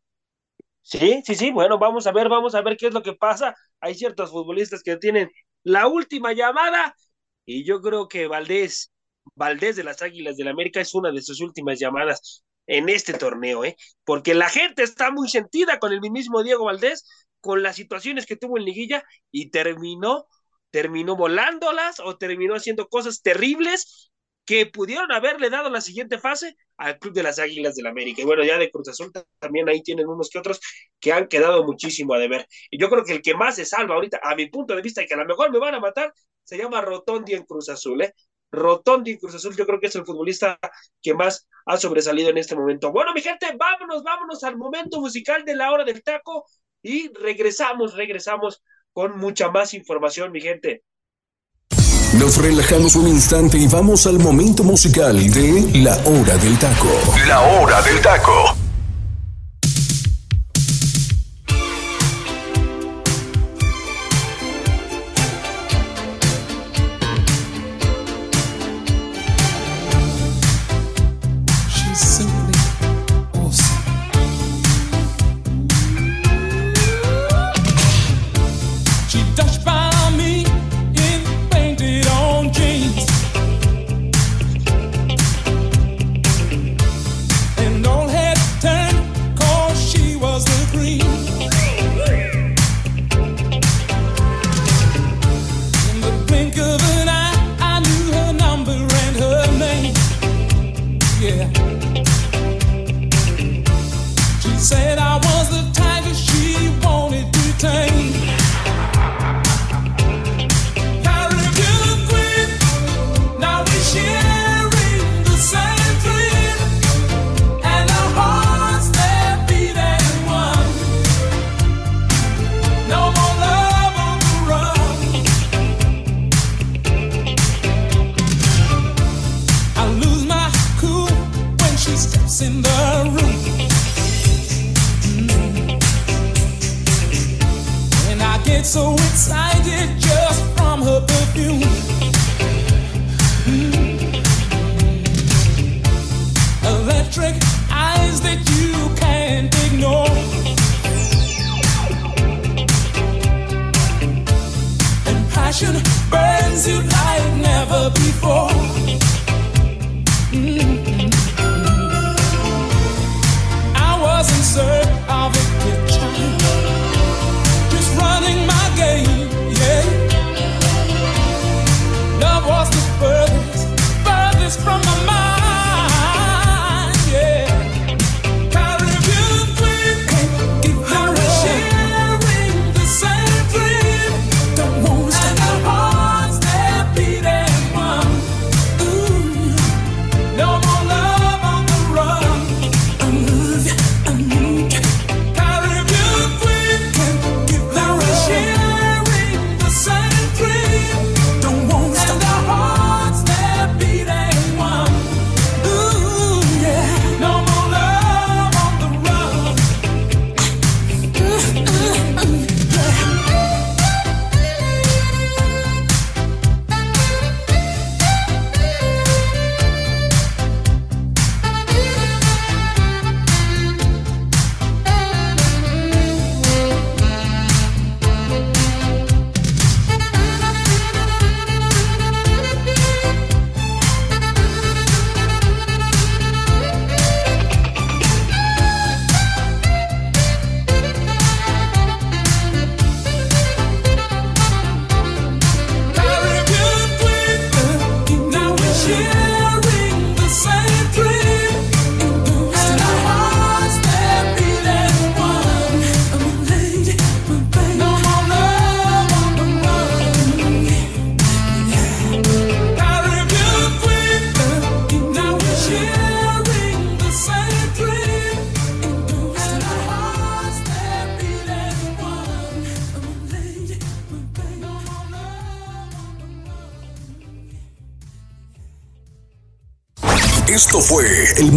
Sí, sí, sí, bueno, vamos a ver, vamos a ver qué es lo que pasa. Hay ciertos futbolistas que tienen la última llamada y yo creo que Valdés, Valdés de las Águilas del la América es una de sus últimas llamadas en este torneo, ¿eh? Porque la gente está muy sentida con el mismo Diego Valdés, con las situaciones que tuvo en liguilla y terminó, terminó volándolas o terminó haciendo cosas terribles que pudieron haberle dado la siguiente fase al Club de las Águilas del la América. Y bueno, ya de Cruz Azul también ahí tienen unos que otros que han quedado muchísimo a deber. Y yo creo que el que más se salva ahorita, a mi punto de vista, y que a lo mejor me van a matar, se llama Rotondi en Cruz Azul, ¿eh? Rotondi en Cruz Azul, yo creo que es el futbolista que más ha sobresalido en este momento. Bueno, mi gente, vámonos, vámonos al momento musical de la hora del taco y regresamos, regresamos con mucha más información, mi gente. Nos relajamos un instante y vamos al momento musical de La Hora del Taco. La Hora del Taco.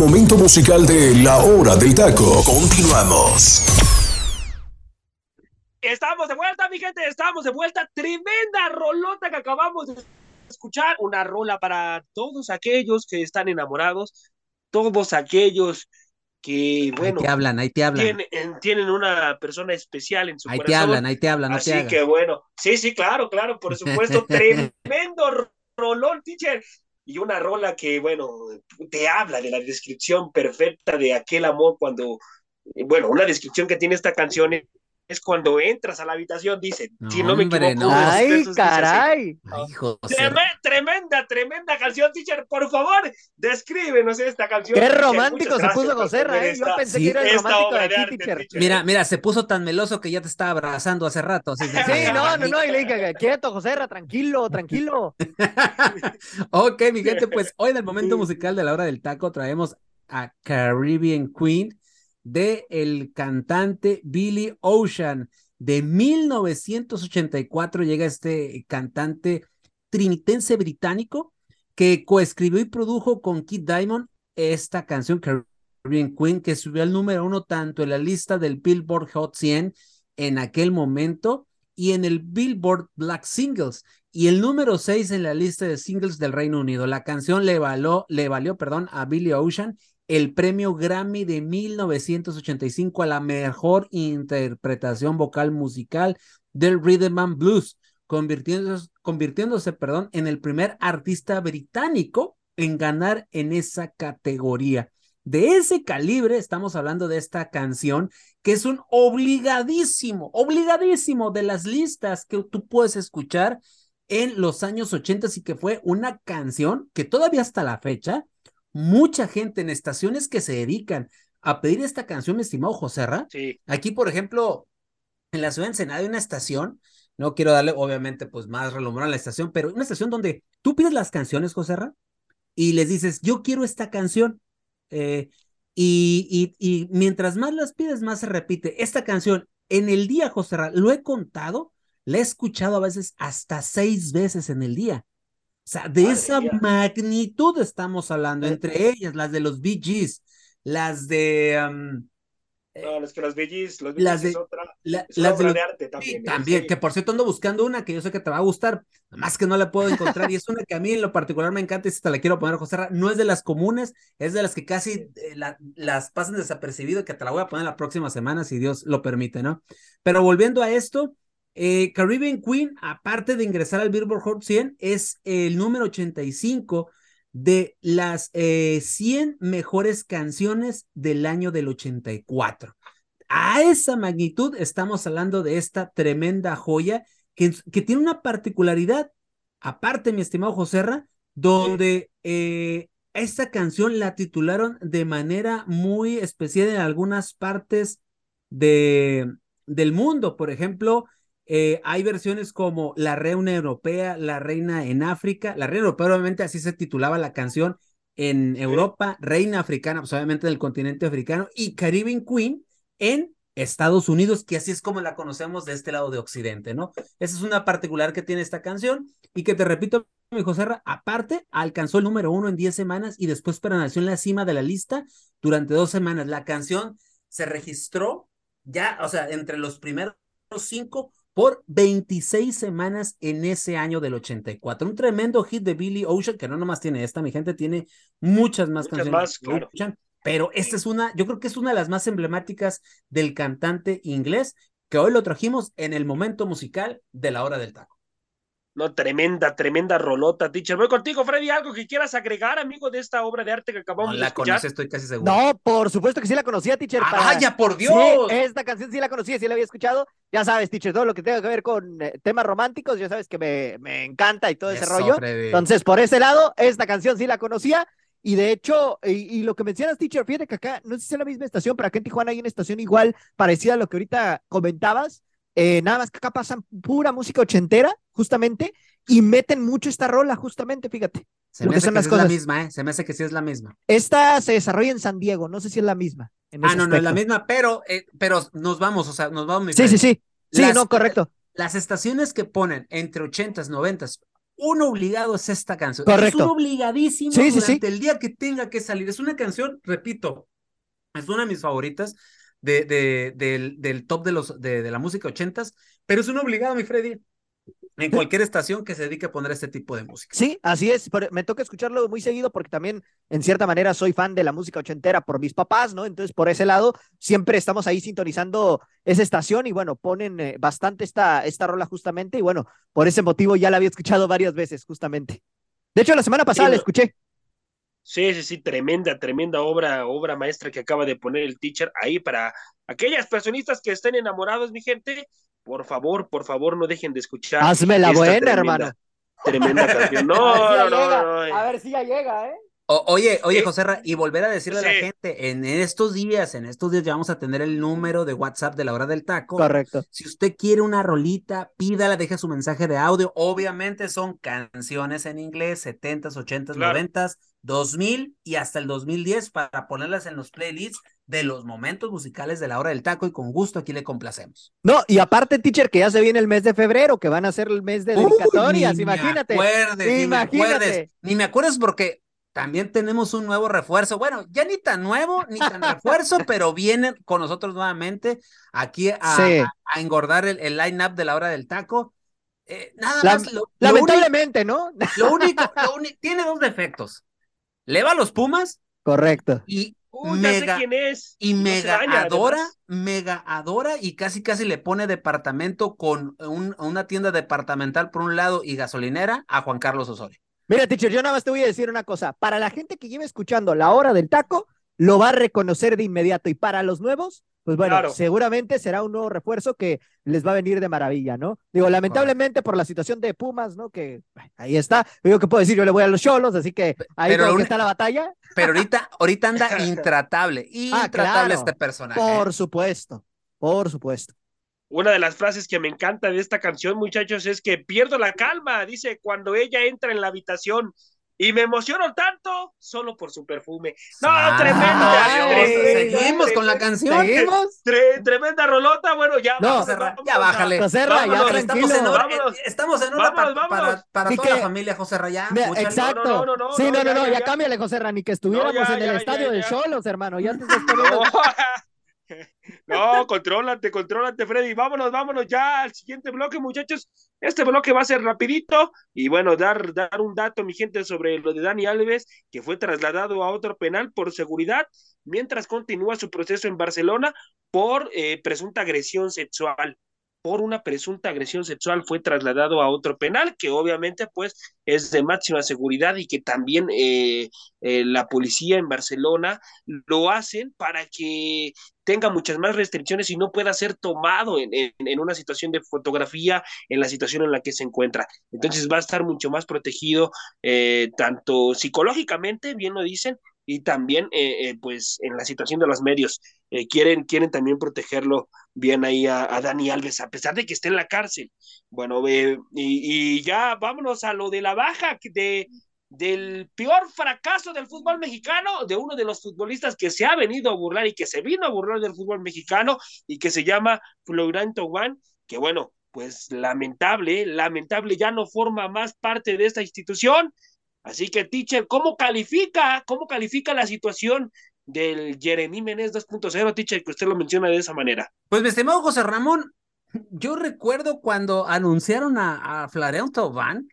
Momento musical de La Hora del Taco. Continuamos. Estamos de vuelta, mi gente, estamos de vuelta. Tremenda rolota que acabamos de escuchar. Una rola para todos aquellos que están enamorados, todos aquellos que, bueno, ahí te hablan, ahí te hablan. Tienen, tienen una persona especial en su ahí corazón. te hablan, ahí te hablan, no Así te que bueno, sí, sí, claro, claro, por supuesto, tremendo rolón, teacher. Y una rola que, bueno, te habla de la descripción perfecta de aquel amor cuando, bueno, una descripción que tiene esta canción es cuando entras a la habitación, dice, No, si no me hombre, equivoco. no. Ay, caray. Ay. Treme- tremenda, tremenda canción, teacher. Por favor, descríbenos esta canción. Qué romántico se puso José ¿eh? Yo pensé Sí. que era el romántico de de aquí, arte, teacher. teacher. Mira, mira, se puso tan meloso que ya te estaba abrazando hace rato. así Sí, no, no, no, y le dije, quieto, José tranquilo, tranquilo. ok, mi gente, pues hoy en el momento musical de la hora del taco traemos a Caribbean Queen de el cantante Billy Ocean. De 1984 llega este cantante trinitense británico que coescribió y produjo con Kid Diamond esta canción Caribbean Queen que subió al número uno tanto en la lista del Billboard Hot 100 en aquel momento y en el Billboard Black Singles y el número 6 en la lista de singles del Reino Unido. La canción le, valió, le valió perdón, a Billy Ocean el premio Grammy de 1985 a la mejor interpretación vocal musical del Rhythm and Blues, convirtiéndose, convirtiéndose perdón, en el primer artista británico en ganar en esa categoría. De ese calibre estamos hablando de esta canción que es un obligadísimo, obligadísimo de las listas que tú puedes escuchar en los años 80 y que fue una canción que todavía hasta la fecha mucha gente en estaciones que se dedican a pedir esta canción, mi estimado Joserra. Sí. Aquí, por ejemplo, en la ciudad de Ensenada hay una estación, no quiero darle obviamente pues más relumbrón a la estación, pero una estación donde tú pides las canciones, Joserra, y les dices, yo quiero esta canción. Eh, y, y, y, mientras más las pides, más se repite. Esta canción, en el día, Joserra, lo he contado, la he escuchado a veces hasta seis veces en el día. O sea, de Madre esa mía. magnitud estamos hablando, entre ellas las de los Bee Gees, las de... um, No, es que los BGs, los Las BGs de- es otra, la- es las de obra los- de arte también. ¿eh? también, Sí. que por cierto ando buscando una que yo sé que te va a gustar, más que no la puedo encontrar y es una que a mí en lo particular me encanta y si te la quiero poner, José Ra, no es de las comunes, es de las que casi eh, la- las pasan desapercibido, que te la voy a poner la próxima semana si Dios lo permite, ¿no? Pero volviendo a esto, eh, Caribbean Queen, aparte de ingresar al Billboard Hot 100, es el número 85 de las eh, 100 mejores canciones del año del 84 a esa magnitud estamos hablando de esta tremenda joya que, que tiene una particularidad, aparte, mi estimado Joserra, donde eh, esta canción la titularon de manera muy especial en algunas partes de, del mundo. Por ejemplo, eh, hay versiones como La Reina Europea, La Reina en África. La Reina Europea, obviamente, así se titulaba la canción en Europa, Reina Africana, pues obviamente del continente africano, y Caribbean Queen en Estados Unidos, que así es como la conocemos de este lado de Occidente, ¿no? Esa es una particular que tiene esta canción y que te repito, mi José Ra, aparte alcanzó el número uno en 10 semanas y después permaneció en la cima de la lista durante dos semanas. La canción se registró ya, o sea, entre los primeros cinco por 26 semanas en ese año del 84. Un tremendo hit de Billy Ocean, que no nomás tiene esta, mi gente, tiene muchas más Muchas canciones. más, claro. Ocean, pero esta es una, yo creo que es una de las más emblemáticas del cantante inglés, que hoy lo trajimos en el momento musical de la hora del taco. No, tremenda, tremenda rolota, teacher. Voy contigo, Freddy. ¿Algo que quieras agregar, amigo, de esta obra de arte que No acabamos de la escuchar? conoce, estoy casi seguro. No, por supuesto que sí la conocía, teacher. ¡Ah, para- vaya, por Dios! Sí, esta canción sí la conocía, sí la había escuchado. Ya sabes, teacher, todo lo que tenga que ver con eh, temas románticos, ya sabes que me, me encanta y todo ese rollo. Freddy. Entonces, por ese lado, esta canción sí la conocía. Y de hecho, y, y lo que mencionas, teacher, fíjate que acá, no sé si es la misma estación, pero acá en Tijuana hay una estación igual, parecida a lo que ahorita comentabas. Eh, nada más que acá pasan pura música ochentera, justamente, y meten mucho esta rola, justamente, fíjate. Se lo me que hace son que las sí es la cosas. misma, ¿eh? Se me hace que sí es la misma. Esta se desarrolla en San Diego, no sé si es la misma. en Ah, no, no es la aspecto. misma, pero, eh, pero nos vamos, o sea, nos vamos. Sí, sí, sí. Sí, Las- no, correcto. Las estaciones que ponen entre 80s, 90s un obligado es esta canción. Correcto. Es un obligadísimo Sí, sí, durante sí. el día que tenga que salir. Es una canción, repito, es una de mis favoritas de, de, del, del top de, los, de, de la música ochentas, pero es un obligado, mi Freddy, en cualquier estación que se dedique a poner este tipo de música. Sí, así es, pero me toca escucharlo muy seguido porque también en cierta manera soy fan de la música ochentera por mis papás, ¿no? Entonces por ese lado siempre estamos ahí sintonizando esa estación y bueno, ponen eh, bastante esta, esta rola justamente y bueno, por ese motivo ya la había escuchado varias veces justamente. De hecho, la semana pasada Sí, la escuché. Sí, sí, sí, tremenda, tremenda obra, obra maestra que acaba de poner el teacher ahí para aquellas personistas que estén enamorados, mi gente. Por favor, por favor, no dejen de escuchar. Hazme la buena, tremenda, hermano. Tremenda canción. No, A ver si no, ya no, llega, no, no. A ver si ya llega, ¿eh? O- oye, oye, Sí. José Ra, y volver a decirle a la gente, en estos días, en estos días ya vamos a tener el número de WhatsApp de la hora del taco. Correcto. Si usted quiere una rolita, pídala, deje su mensaje de audio. Obviamente son canciones en inglés, 70s, 80s, Claro. 90s, 2000 y hasta el 2010 para ponerlas en los playlists de los momentos musicales de la hora del taco y con gusto aquí le complacemos. No, y aparte, teacher, que ya se viene el mes de febrero, que van a ser el mes de dedicatorias, Uy, imagínate. Ni me acuerdes, ni me acuerdes, ni me acuerdes porque también tenemos un nuevo refuerzo. Bueno, ya ni tan nuevo, ni tan refuerzo, pero vienen con nosotros nuevamente aquí a, Sí. a- a engordar el, el line-up de la hora del taco. Eh, nada La- más, lo, lo único, Lamentablemente, ¿no? lo único, lo tiene dos defectos. Le va a los Pumas Correcto. y Uy, ya sé mega, quién es. y No mega daña, adora, además. mega adora y casi casi le pone departamento con un- una tienda departamental por un lado y gasolinera a Juan Carlos Osorio. Mira, teacher, yo nada más te voy a decir una cosa. Para la gente que lleva escuchando la hora del taco, lo va a reconocer de inmediato. Y para los nuevos, pues bueno, Claro. seguramente será un nuevo refuerzo que les va a venir de maravilla, ¿no? Digo, lamentablemente por la situación de Pumas, ¿no? Que ahí está. Digo, ¿qué puedo decir? Yo le voy a los cholos, así que ahí pero que está la batalla. Pero ahorita, ahorita anda intratable, intratable claro. este personaje. ¿eh? Por supuesto, por supuesto. Una de las frases que me encanta de esta canción, muchachos, es que pierdo la calma, dice, cuando ella entra en la habitación y me emociono tanto solo por su perfume. No, Ah, tremenda, Dios, tremenda, seguimos con la canción. ¿Seguimos? tre- tremenda rolota, bueno, ya. No, vámonos, José Ra, vámonos ya bájale. José Ra, ya Vámonos, Estamos en tranquilo. Vámonos. eh, estamos en hora Vámonos, pa- para, vámonos. para Sí toda que- la familia, José Rayá. Ve- Múchale. exacto. No, no, no, sí, no, no, no, ya, no, ya, ya, ya. cámbiale, José Ra, ni que estuviéramos ya, en el ya, estadio ya, de ya. Cholos, hermano. Ya te estás poniendo. No, contrólate, contrólate, Freddy. Vámonos, vámonos ya al siguiente bloque, muchachos. Este bloque va a ser rapidito y bueno, dar, dar un dato, mi gente, sobre lo de Dani Alves, que fue trasladado a otro penal por seguridad, mientras continúa su proceso en Barcelona por eh, presunta agresión sexual. Por una presunta agresión sexual fue trasladado a otro penal, que obviamente pues es de máxima seguridad y que también eh, eh, la policía en Barcelona lo hacen para que tenga muchas más restricciones y no pueda ser tomado en, en, en, una situación de fotografía en la situación en la que se encuentra. Entonces va a estar mucho más protegido, eh, tanto psicológicamente, bien lo dicen, y también eh, eh, pues en la situación de los medios. Eh, quieren, quieren también protegerlo bien ahí a, a, Dani Alves, a pesar de que esté en la cárcel. Bueno, y, y ya vámonos a lo de la baja de, del peor fracaso del fútbol mexicano, de uno de los futbolistas que se ha venido a burlar y que se vino a burlar del fútbol mexicano y que se llama Florent Thauvin, que bueno, pues lamentable, lamentable, ya no forma más parte de esta institución. Así que, teacher, ¿cómo califica, cómo califica la situación del Jeremy Menez 2.0, teacher, que usted lo menciona de esa manera? Pues, mi estimado José Ramón, yo recuerdo cuando anunciaron a, a Florent Thauvin,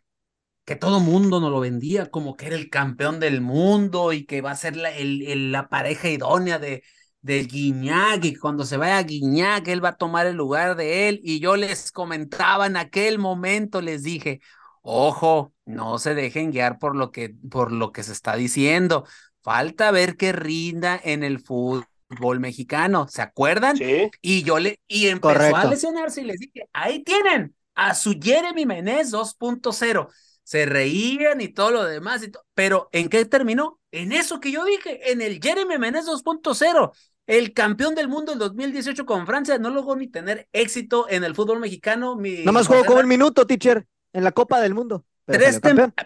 que todo mundo nos lo vendía como que era el campeón del mundo y que va a ser la, el, el, la pareja idónea de, de Guiñac y cuando se vaya Guiñac él va a tomar el lugar de él y yo les comentaba en aquel momento, les dije, ojo, no se dejen guiar por lo que, por lo que se está diciendo, falta ver que rinda en el fútbol mexicano, ¿se acuerdan? Sí. Y yo le, y empezó Correcto. a lesionarse y les dije, ahí tienen a su Jeremy Menez 2.0 se reían y todo lo demás, y to pero ¿en qué terminó? En eso que yo dije, en el Jeremy Menez 2.0. El campeón del mundo en 2018 con Francia no logró ni tener éxito en el fútbol mexicano. Mi Nada más jugó como un minuto, teacher, en la Copa del Mundo. Pero, Tres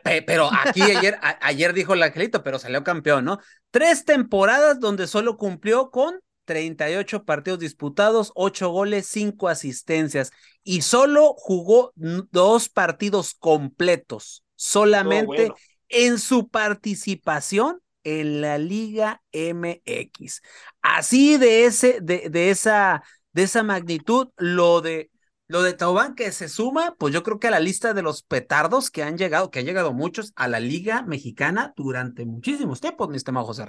pe pero aquí ayer, ayer dijo el angelito, pero salió campeón, ¿no? Tres temporadas donde solo cumplió con 38 partidos disputados, 8 goles, 5 asistencias y solo jugó dos partidos completos. solamente en su participación en la Liga MX. Así de ese, de, de esa, de esa magnitud, lo de lo de Taubán que se suma, pues yo creo que a la lista de los petardos que han llegado, que han llegado muchos a la Liga Mexicana durante muchísimos tiempos, mi estimado José.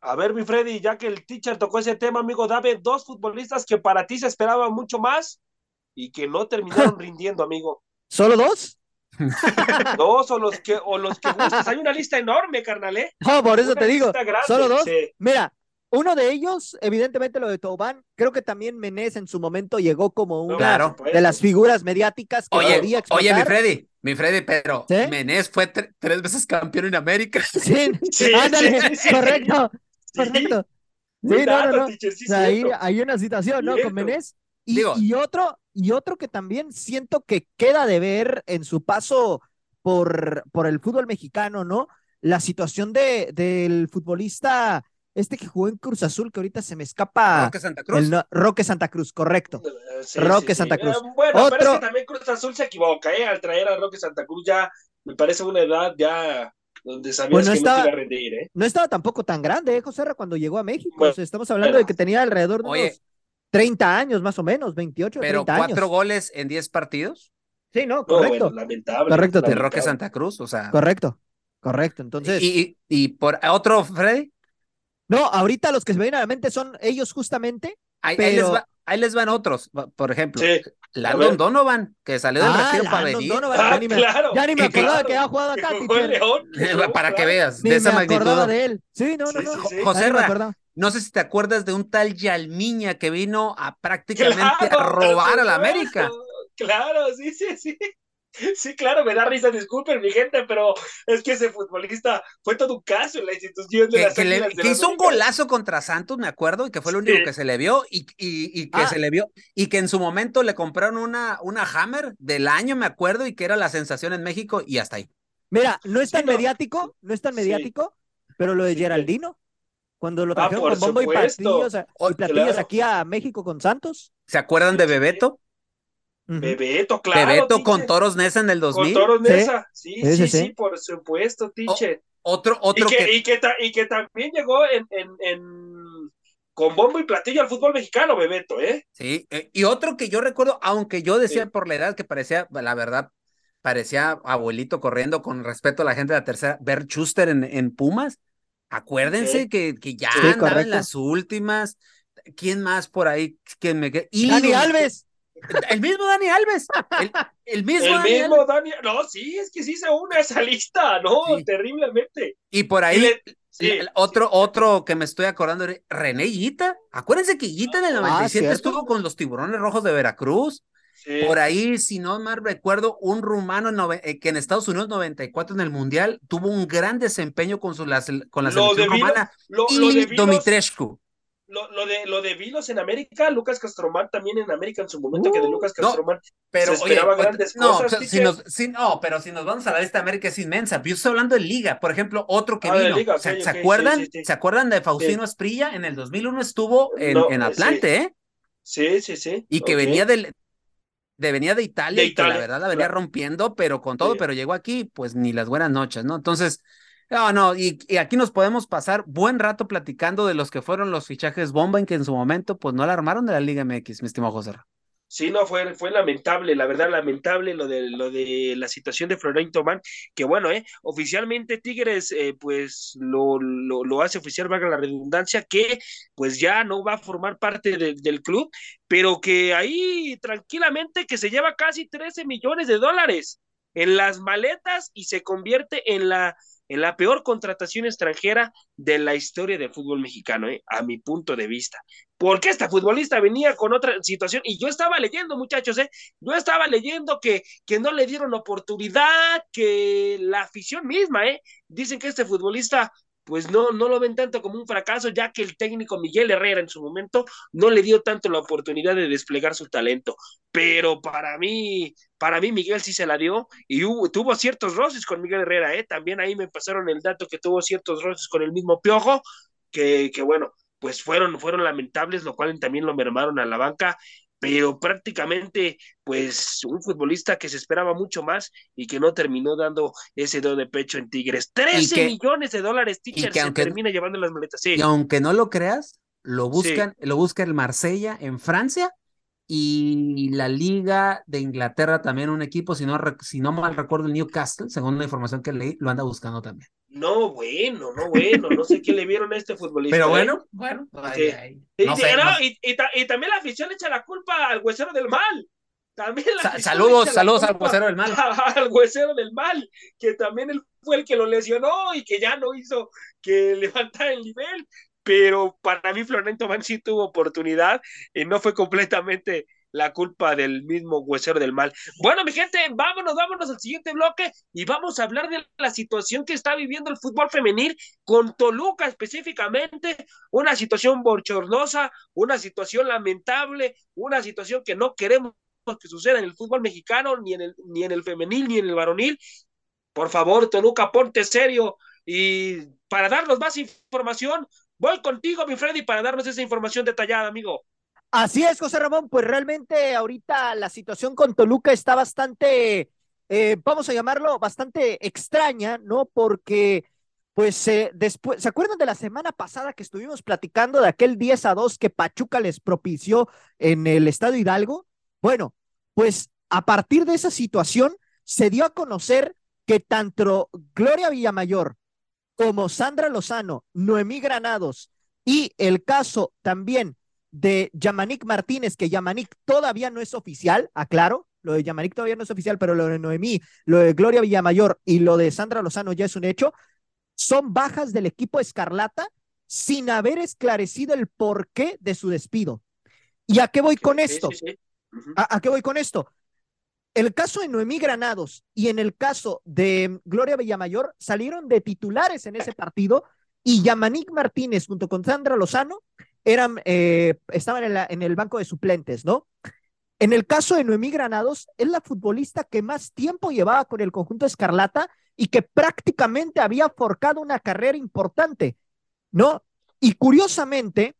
A ver, mi Freddy, ya que el teacher tocó ese tema, amigo, dame dos futbolistas que para ti se esperaban mucho más y que no terminaron rindiendo, amigo. ¿Solo dos? dos o los que o los que gustes. Hay una lista enorme, carnal, ¿eh? No, por eso te digo. Solo dos. Mira, uno de ellos, evidentemente lo de Tobán, creo que también Menés en su momento llegó como una de las figuras mediáticas que oye, Oye, mi Freddy, mi Freddy, pero Menés fue tres veces campeón en América. Sí, sí, ándale, correcto, correcto. Sí, no, no, no. ahí hay una situación, ¿no? Con Menés. Y, y, otro, y otro que también siento que queda de ver en su paso por, por el fútbol mexicano, ¿no? La situación de, del futbolista este que jugó en Cruz Azul, que ahorita se me escapa. Roque Santa Cruz. Roque Santa Cruz, correcto. Roque Santa Cruz. Eh, bueno, Otro... pero que también Cruz Azul se equivoca, ¿eh? Al traer a Roque Santa Cruz ya me parece una edad ya donde sabías que estaba, no iba a rendir, ¿eh? No estaba tampoco tan grande, ¿eh, José cuando llegó a México? estamos hablando de que tenía alrededor de unos 30 años, más o menos, 28, pero 30 años. ¿Pero cuatro goles en 10 partidos? Sí, no, correcto. lamentable. Correcto. De Roque Santa Cruz, o sea. Correcto, correcto. Entonces. ¿Y, y, y por otro, Freddy? No, ahorita los que se me vienen a la mente son ellos justamente. Ahí, les, van otros, por ejemplo. Sí. Landon Donovan, que salió del ah, retiro para venir. ah, ya, claro, ya ni me acordaba que había jugado acá. para que veas, de esa me magnitud. de él. Sí, no, no, no. José no sé si te acuerdas de un tal Yalmiña que vino a prácticamente a robar a la América. Claro, sí, sí, sí. Sí, claro, me da risa, disculpen mi gente, pero es que ese futbolista fue todo un caso en la institución de que, la que, que hizo un golazo contra Santos, me acuerdo, y que fue lo único que se le vio, y, y, que ah. se le vio, y que en su momento le compraron una, una Hammer del año, me acuerdo, y que era la sensación en México, y hasta ahí. Mira, no es tan mediático, no es tan mediático, pero lo de Geraldino, cuando lo ah, trajeron con bombo y platillos, y platillos aquí a México con Santos. ¿Se acuerdan de Bebeto? Bebeto, claro. Bebeto con Toros Nesa en el 2000. Con Toros Nesa, sí, sí, sí, por supuesto, Tiche. otro, otro y que, Y, que también llegó en, en, con bombo y platillo al fútbol mexicano, Bebeto, ¿eh? Sí, eh, y otro que yo recuerdo, aunque yo decía por la edad que parecía, la verdad, parecía abuelito corriendo con respeto a la gente de la tercera, Bert Schuster en, en Pumas. Acuérdense que, que ya andaba en las últimas. ¿Quién más por ahí? ¿Quién me... Dani Alves. El mismo Dani Alves. El, mismo, el Dani, mismo Dani No, sí, es que sí se une a esa lista, ¿no? Terriblemente. Y por ahí, otro, otro que me estoy acordando, René Guita. Acuérdense que Guita en el 97 ah, estuvo con los tiburones rojos de Veracruz. Por ahí, si no mal recuerdo, un rumano eh, que en Estados Unidos 94 en el Mundial tuvo un gran desempeño con, su, con la selección romana y Domitrescu lo, de lo de Vilos en América, Lucas Castromán también en América en su momento, que de uh, Lucas Castromán pero, se esperaba grandes no, cosas. si nos, no, pero si nos vamos a la lista de América es inmensa. Yo estoy hablando de Liga, por ejemplo, otro que ah, vino. ¿Se, acuerdan? ¿Se acuerdan de Faustino Esprilla? En el 2001 estuvo en, en Atlante, ¿eh? Sí, sí, sí. Y que venía del, de venía de Italia, y que la verdad la venía rompiendo, pero con todo, pero llegó aquí, pues ni las buenas noches, ¿no? Entonces, no, no, y, aquí nos podemos pasar buen rato platicando de los que fueron los fichajes bomba en que en su momento pues no la armaron de la Liga MX, mi estimado José. Sí, no, fue, fue lamentable, la verdad, lamentable lo de, lo de la situación de Florent Tomán, que bueno, eh, oficialmente Tigres, eh, pues lo, lo, lo, hace oficial, valga la redundancia, que pues ya no va a formar parte del club, pero que ahí tranquilamente que se lleva casi 13 millones de dólares en las maletas y se convierte en la en la peor contratación extranjera de la historia del fútbol mexicano, ¿eh? a mi punto de vista. Porque esta futbolista venía con otra situación y yo estaba leyendo, muchachos, ¿eh? yo estaba leyendo que, que no le dieron oportunidad, que la afición misma, ¿eh? dicen que este futbolista pues no, no lo ven tanto como un fracaso, ya que el técnico Miguel Herrera en su momento no le dio tanto la oportunidad de desplegar su talento. Pero para mí, para mí Miguel sí se la dio y tuvo ciertos roces con Miguel Herrera, ¿eh? También ahí me pasaron el dato que tuvo ciertos roces con el mismo Piojo, que, que bueno, pues fueron, fueron lamentables, lo cual también lo mermaron a la banca pero prácticamente, pues, un futbolista que se esperaba mucho más y que no terminó dando ese do de pecho en Tigres. 13 millones de dólares, Teacher, se termina llevando las maletas. Sí. Y aunque no lo creas, lo buscan, lo busca el Marsella en Francia y la Liga de Inglaterra también un equipo, si no, si no mal recuerdo, el Newcastle, según la información que leí, lo anda buscando también. No, bueno, no, bueno, no sé qué le vieron a este futbolista. Pero ¿eh? bueno, bueno. y, también la afición le echa la culpa al huesero del mal. También saludos, saludos al huesero del mal. Al huesero del mal, que también él fue el que lo lesionó y que ya no hizo que levantara el nivel. Pero para mí, Florento Man sí tuvo oportunidad y no fue completamente la culpa del mismo huesero del mal. Bueno, mi gente, vámonos, vámonos al siguiente bloque y vamos a hablar de la situación que está viviendo el fútbol femenil con Toluca específicamente, una situación bochornosa, una situación lamentable, una situación que no queremos que suceda en el fútbol mexicano, ni en el, ni en el femenil, ni en el varonil. Por favor, Toluca, ponte serio y para darnos más información, voy contigo, mi Freddy, para darnos esa información detallada, amigo. Así es, José Ramón, pues realmente ahorita la situación con Toluca está bastante, eh, vamos a llamarlo, bastante extraña, ¿no? Porque, pues, eh, después, ¿se acuerdan de la semana pasada que estuvimos platicando de aquel 10 a 2 que Pachuca les propició en el Estado Hidalgo? Bueno, pues a partir de esa situación se dio a conocer que tanto Gloria Villamayor como Sandra Lozano, Noemí Granados y el caso también de Yamanik Martínez, que Yamanik todavía no es oficial, aclaro, lo de Yamanik todavía no es oficial, pero lo de Noemí, lo de Gloria Villamayor y lo de Sandra Lozano ya es un hecho, son bajas del equipo Escarlata sin haber esclarecido el porqué de su despido. ¿Y a qué voy con esto? ¿A, qué voy con esto? El caso de Noemí Granados y en el caso de Gloria Villamayor salieron de titulares en ese partido y Yamanik Martínez junto con Sandra Lozano eran, eh, estaban en, en el banco de suplentes, ¿no? En el caso de Noemí Granados, es la futbolista que más tiempo llevaba con el conjunto Escarlata y que prácticamente había forjado una carrera importante, ¿no? Y curiosamente,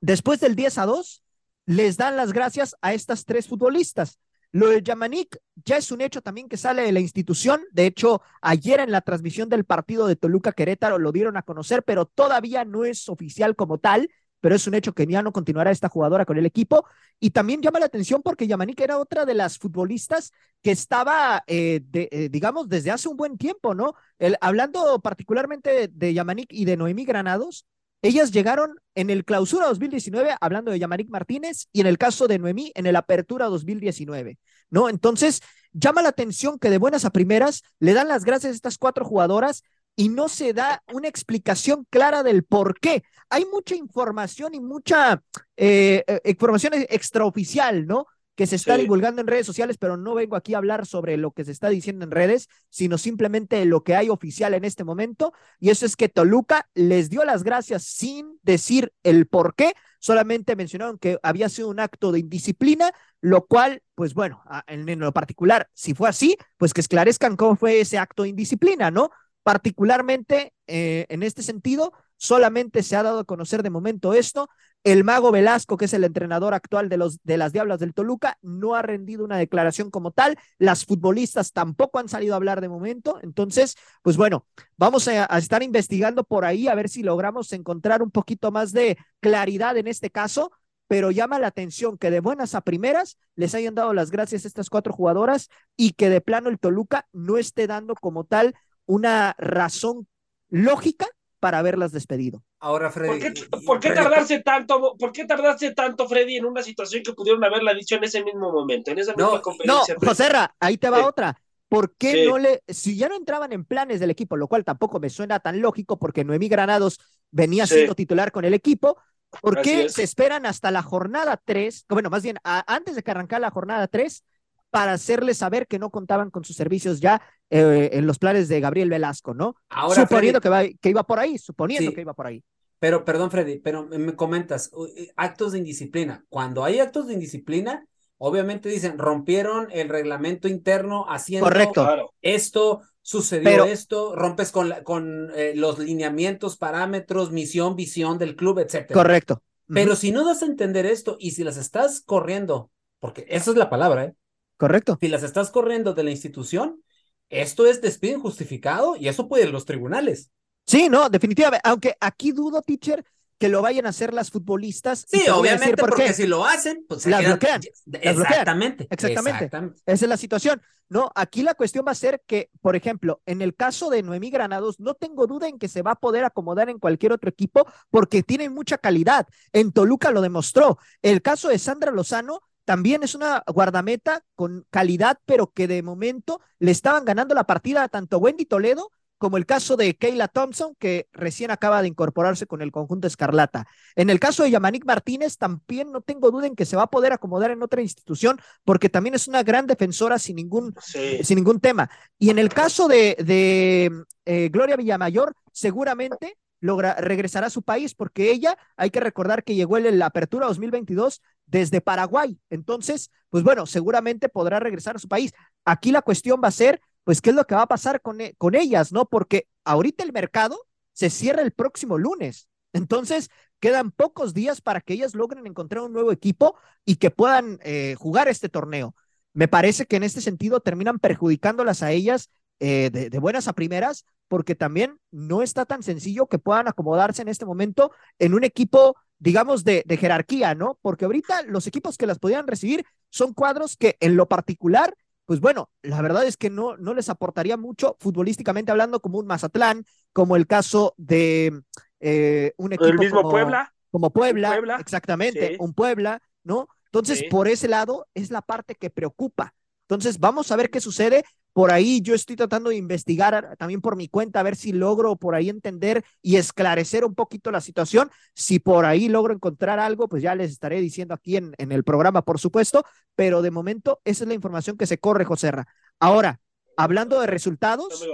después del 10 a 2, les dan las gracias a estas tres futbolistas. Lo de Yamanik ya es un hecho también que sale de la institución. De hecho, ayer en la transmisión del partido de Toluca Querétaro lo dieron a conocer, pero todavía no es oficial como tal pero es un hecho que ya no continuará esta jugadora con el equipo. Y también llama la atención porque Yamanik era otra de las futbolistas que estaba, eh, eh, digamos, desde hace un buen tiempo, ¿no? Hablando particularmente de, Yamanik y de Noemí Granados, ellas llegaron en el clausura 2019, hablando de Yamanik Martínez, y en el caso de Noemí, en el apertura 2019, ¿no? Entonces, llama la atención que de buenas a primeras le dan las gracias a estas cuatro jugadoras y no se da una explicación clara del por qué. Hay mucha información y mucha eh, eh, información extraoficial, ¿no? Que se está divulgando en redes sociales, pero no vengo aquí a hablar sobre lo que se está diciendo en redes, sino simplemente lo que hay oficial en este momento. Y eso es que Toluca les dio las gracias sin decir el por qué, solamente mencionaron que había sido un acto de indisciplina, lo cual, pues bueno, en, lo particular, si fue así, pues que esclarezcan cómo fue ese acto de indisciplina, ¿no? Particularmente eh, en este sentido, solamente se ha dado a conocer de momento esto. El mago Velasco, que es el entrenador actual de, los, de las Diablas del Toluca, no ha rendido una declaración como tal. Las futbolistas tampoco han salido a hablar de momento. Entonces, pues bueno, vamos a, a estar investigando por ahí a ver si logramos encontrar un poquito más de claridad en este caso pero llama la atención que de buenas a primeras les hayan dado las gracias a estas cuatro jugadoras y que de plano el Toluca no esté dando como tal una razón lógica para haberlas despedido. Ahora, Freddy. ¿Por qué, tardarse tanto, por qué tardarse tanto, Freddy, en una situación que pudieron haberla dicho en ese mismo momento, en esa misma no, conferencia? No, Joserra, ahí te va otra. ¿Por qué no le, si ya no entraban en planes del equipo, lo cual tampoco me suena tan lógico porque Noemí Granados venía siendo titular con el equipo, ¿por qué se esperan hasta la jornada 3? Bueno, más bien, antes de que arrancara la jornada 3, para hacerles saber que no contaban con sus servicios ya eh, en los planes de Gabriel Velasco, ¿no? Ahora, suponiendo que, que, iba por ahí, suponiendo que iba por ahí. Pero, perdón, Freddy, pero me comentas, eh, actos de indisciplina. Cuando hay actos de indisciplina, obviamente dicen, rompieron el reglamento interno haciendo Correcto. esto, sucedió esto, rompes con, con eh, los lineamientos, parámetros, misión, visión del club, etcétera. Correcto. Pero si no das a entender esto y si las estás corriendo, porque esa es la palabra, ¿eh? Correcto. Si las estás corriendo de la institución, esto es despido injustificado y eso puede ir los tribunales. Sí, no, definitivamente. Aunque aquí dudo, teacher, que lo vayan a hacer las futbolistas. Sí, obviamente, porque si lo hacen, pues las, bloquean, Exactamente, exactamente. Esa es la situación. No, aquí la cuestión va a ser que, por ejemplo, en el caso de Noemí Granados, no tengo duda en que se va a poder acomodar en cualquier otro equipo porque tiene mucha calidad. En Toluca lo demostró. El caso de Sandra Lozano también es una guardameta con calidad, pero que de momento le estaban ganando la partida a tanto Wendy Toledo como el caso de Kayla Thompson, que recién acaba de incorporarse con el conjunto Escarlata. En el caso de Yamanik Martínez, también no tengo duda en que se va a poder acomodar en otra institución, porque también es una gran defensora sin ningún, sin ningún tema. Y en el caso de, de eh, Gloria Villamayor, seguramente logra, regresará a su país, porque ella, hay que recordar que llegó en la apertura 2022 desde Paraguay. Entonces, pues bueno, seguramente podrá regresar a su país. Aquí la cuestión va a ser pues qué es lo que va a pasar con, e, con ellas, ¿no? Porque ahorita el mercado se cierra el próximo lunes. Entonces, quedan pocos días para que ellas logren encontrar un nuevo equipo y que puedan eh, jugar este torneo. Me parece que en este sentido terminan perjudicándolas a ellas eh, de, buenas a primeras, porque también no está tan sencillo que puedan acomodarse en este momento en un equipo, digamos, de, de jerarquía, ¿no? Porque ahorita los equipos que las podían recibir son cuadros que en lo particular pues bueno, la verdad es que no, no les aportaría mucho futbolísticamente hablando como un Mazatlán, como el caso de eh, un equipo el mismo como, Puebla. Como Puebla, exactamente, un Puebla, ¿no? Entonces, por ese lado es la parte que preocupa. Entonces, vamos a ver qué sucede. Por ahí yo estoy tratando de investigar también por mi cuenta, a ver si logro por ahí entender y esclarecer un poquito la situación. Si por ahí logro encontrar algo, pues ya les estaré diciendo aquí en, en el programa, por supuesto. Pero de momento, esa es la información que se corre, Joserra. Ahora, hablando de resultados,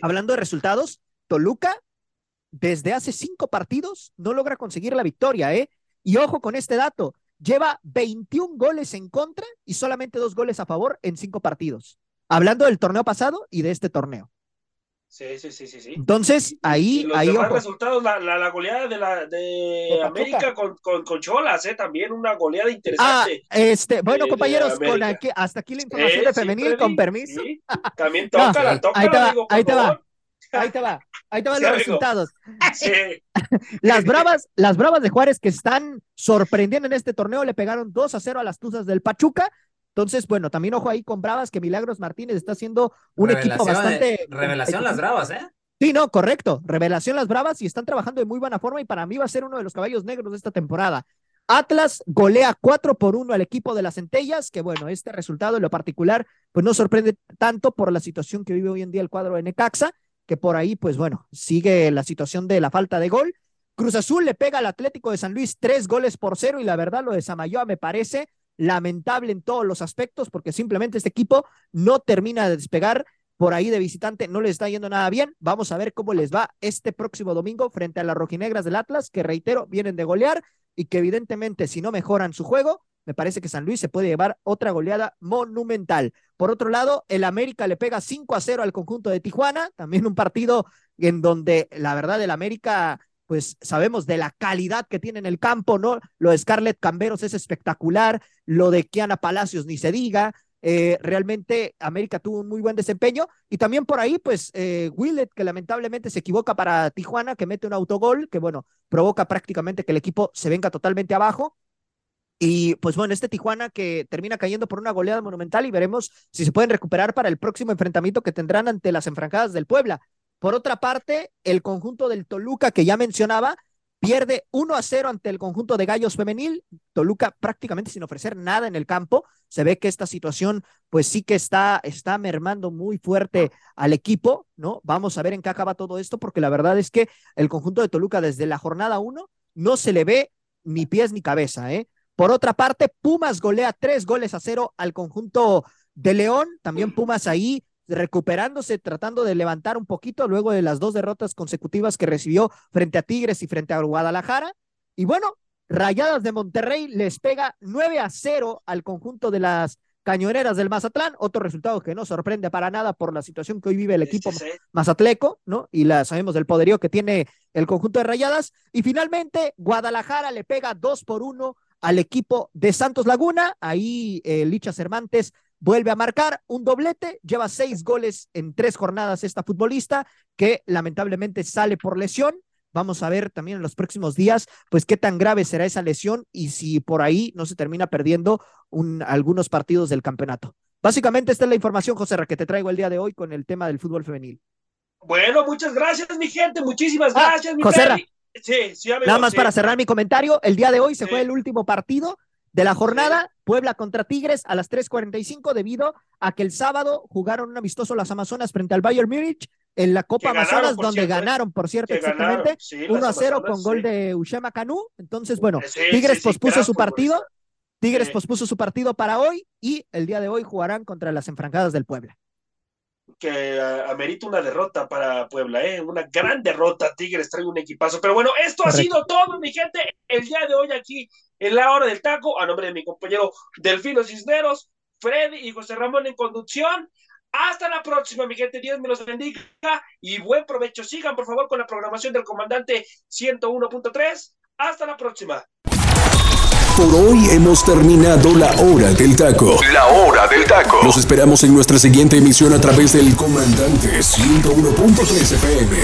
hablando de resultados, Toluca, desde hace cinco partidos, no logra conseguir la victoria, ¿eh? Y ojo con este dato, lleva 21 goles en contra y solamente dos goles a favor en cinco partidos. Hablando del torneo pasado y de este torneo. Sí, sí, sí, sí. Entonces, ahí. Y los ahí, demás resultados, la, la, goleada de, la, de, América con, con, con, Cholas, ¿eh? también una goleada interesante. Ah, este, bueno, compañeros, con aquí, hasta aquí la información de femenil, con permiso. Sí, también toca, la toca. Ahí te va, ahí te va. Ahí te va, ahí te van los resultados. Sí. las bravas, las bravas de Juárez que están sorprendiendo en este torneo le pegaron 2 a 0 a las Tuzas del Pachuca entonces, bueno, también ojo ahí con Bravas, que Milagros Martínez está haciendo un equipo bastante. revelación las Bravas, ¿eh? Sí, no, correcto. Revelación las Bravas y están trabajando de muy buena forma y para mí va a ser uno de los caballos negros de esta temporada. Atlas golea 4 por 1 al equipo de las Centellas, que bueno, este resultado en lo particular, pues no sorprende tanto por la situación que vive hoy en día el cuadro de Necaxa, que por ahí, pues bueno, sigue la situación de la falta de gol. Cruz Azul le pega al Atlético de San Luis tres goles por cero y la verdad lo de Samayoa me parece lamentable en todos los aspectos porque simplemente este equipo no termina de despegar por ahí de visitante, no le está yendo nada bien. Vamos a ver cómo les va este próximo domingo frente a las rojinegras del Atlas, que reitero, vienen de golear y que evidentemente si no mejoran su juego, me parece que San Luis se puede llevar otra goleada monumental. Por otro lado, el América le pega 5 a 0 al conjunto de Tijuana, también un partido en donde la verdad el América pues sabemos de la calidad que tiene en el campo, ¿no? Lo de Scarlett Camberos es espectacular, lo de Kiana Palacios ni se diga, eh, realmente América tuvo un muy buen desempeño y también por ahí pues eh, que lamentablemente se equivoca para Tijuana que mete un autogol que bueno provoca prácticamente que el equipo se venga totalmente abajo y pues bueno este Tijuana que termina cayendo por una goleada monumental y veremos si se pueden recuperar para el próximo enfrentamiento que tendrán ante las enfrancadas del Puebla por otra parte, el conjunto del Toluca que ya mencionaba pierde 1 a 0 ante el conjunto de Gallos Femenil. Toluca prácticamente sin ofrecer nada en el campo. Se ve que esta situación, pues sí que está, está mermando muy fuerte al equipo, ¿no? Vamos a ver en qué acaba todo esto, porque la verdad es que el conjunto de Toluca desde la jornada 1 no se le ve ni pies ni cabeza, ¿eh? Por otra parte, Pumas golea tres goles a cero al conjunto de León. También Pumas ahí recuperándose, tratando de levantar un poquito luego de las dos derrotas consecutivas que recibió frente a Tigres y frente a Guadalajara. Y bueno, Rayadas de Monterrey les pega 9 a 0 al conjunto de las Cañoneras del Mazatlán, otro resultado que no sorprende para nada por la situación que hoy vive el equipo sí. mazatleco, ¿no? Y la sabemos del poderío que tiene el conjunto de Rayadas. Y finalmente, Guadalajara le pega dos por uno al equipo de Santos Laguna. Ahí eh, Licha Cervantes vuelve a marcar un doblete, lleva seis goles en tres jornadas esta futbolista, que lamentablemente sale por lesión. Vamos a ver también en los próximos días, pues qué tan grave será esa lesión y si por ahí no se termina perdiendo un, algunos partidos del campeonato. Básicamente esta es la información, José Ra, que te traigo el día de hoy con el tema del fútbol femenil. Bueno, muchas gracias, mi gente. Muchísimas Ah, gracias, mi José Ra. Sí, sí, amigo, Nada más sí. para cerrar mi comentario, el día de hoy se Sí. fue el último partido de la jornada, Puebla contra Tigres a las 3:45 debido a que el sábado jugaron un amistoso las Amazonas frente al Bayern Múnich en la Copa ganaron, Amazonas, donde cierto, ¿eh? ganaron, por cierto, exactamente, sí, las 1 a 0 Amazonas, con gol de Ushema Canú. Entonces, bueno, Sí, Tigres pospuso su partido. Tigres pospuso su partido para hoy y el día de hoy jugarán contra las enfrancadas del Puebla. Que uh, amerita una derrota para Puebla, ¿eh? Una gran derrota. Tigres trae un equipazo. Pero bueno, esto Correcto. ha sido todo, mi gente, el día de hoy aquí en la hora del taco, a nombre de mi compañero Delfino Cisneros, Freddy y José Ramón en conducción. Hasta la próxima, mi gente. Dios me los bendiga y buen provecho. Sigan, por favor, con la programación del comandante 101.3. Hasta la próxima. Por hoy hemos terminado la hora del taco. La hora del taco. Los esperamos en nuestra siguiente emisión a través del comandante 101.3 FM.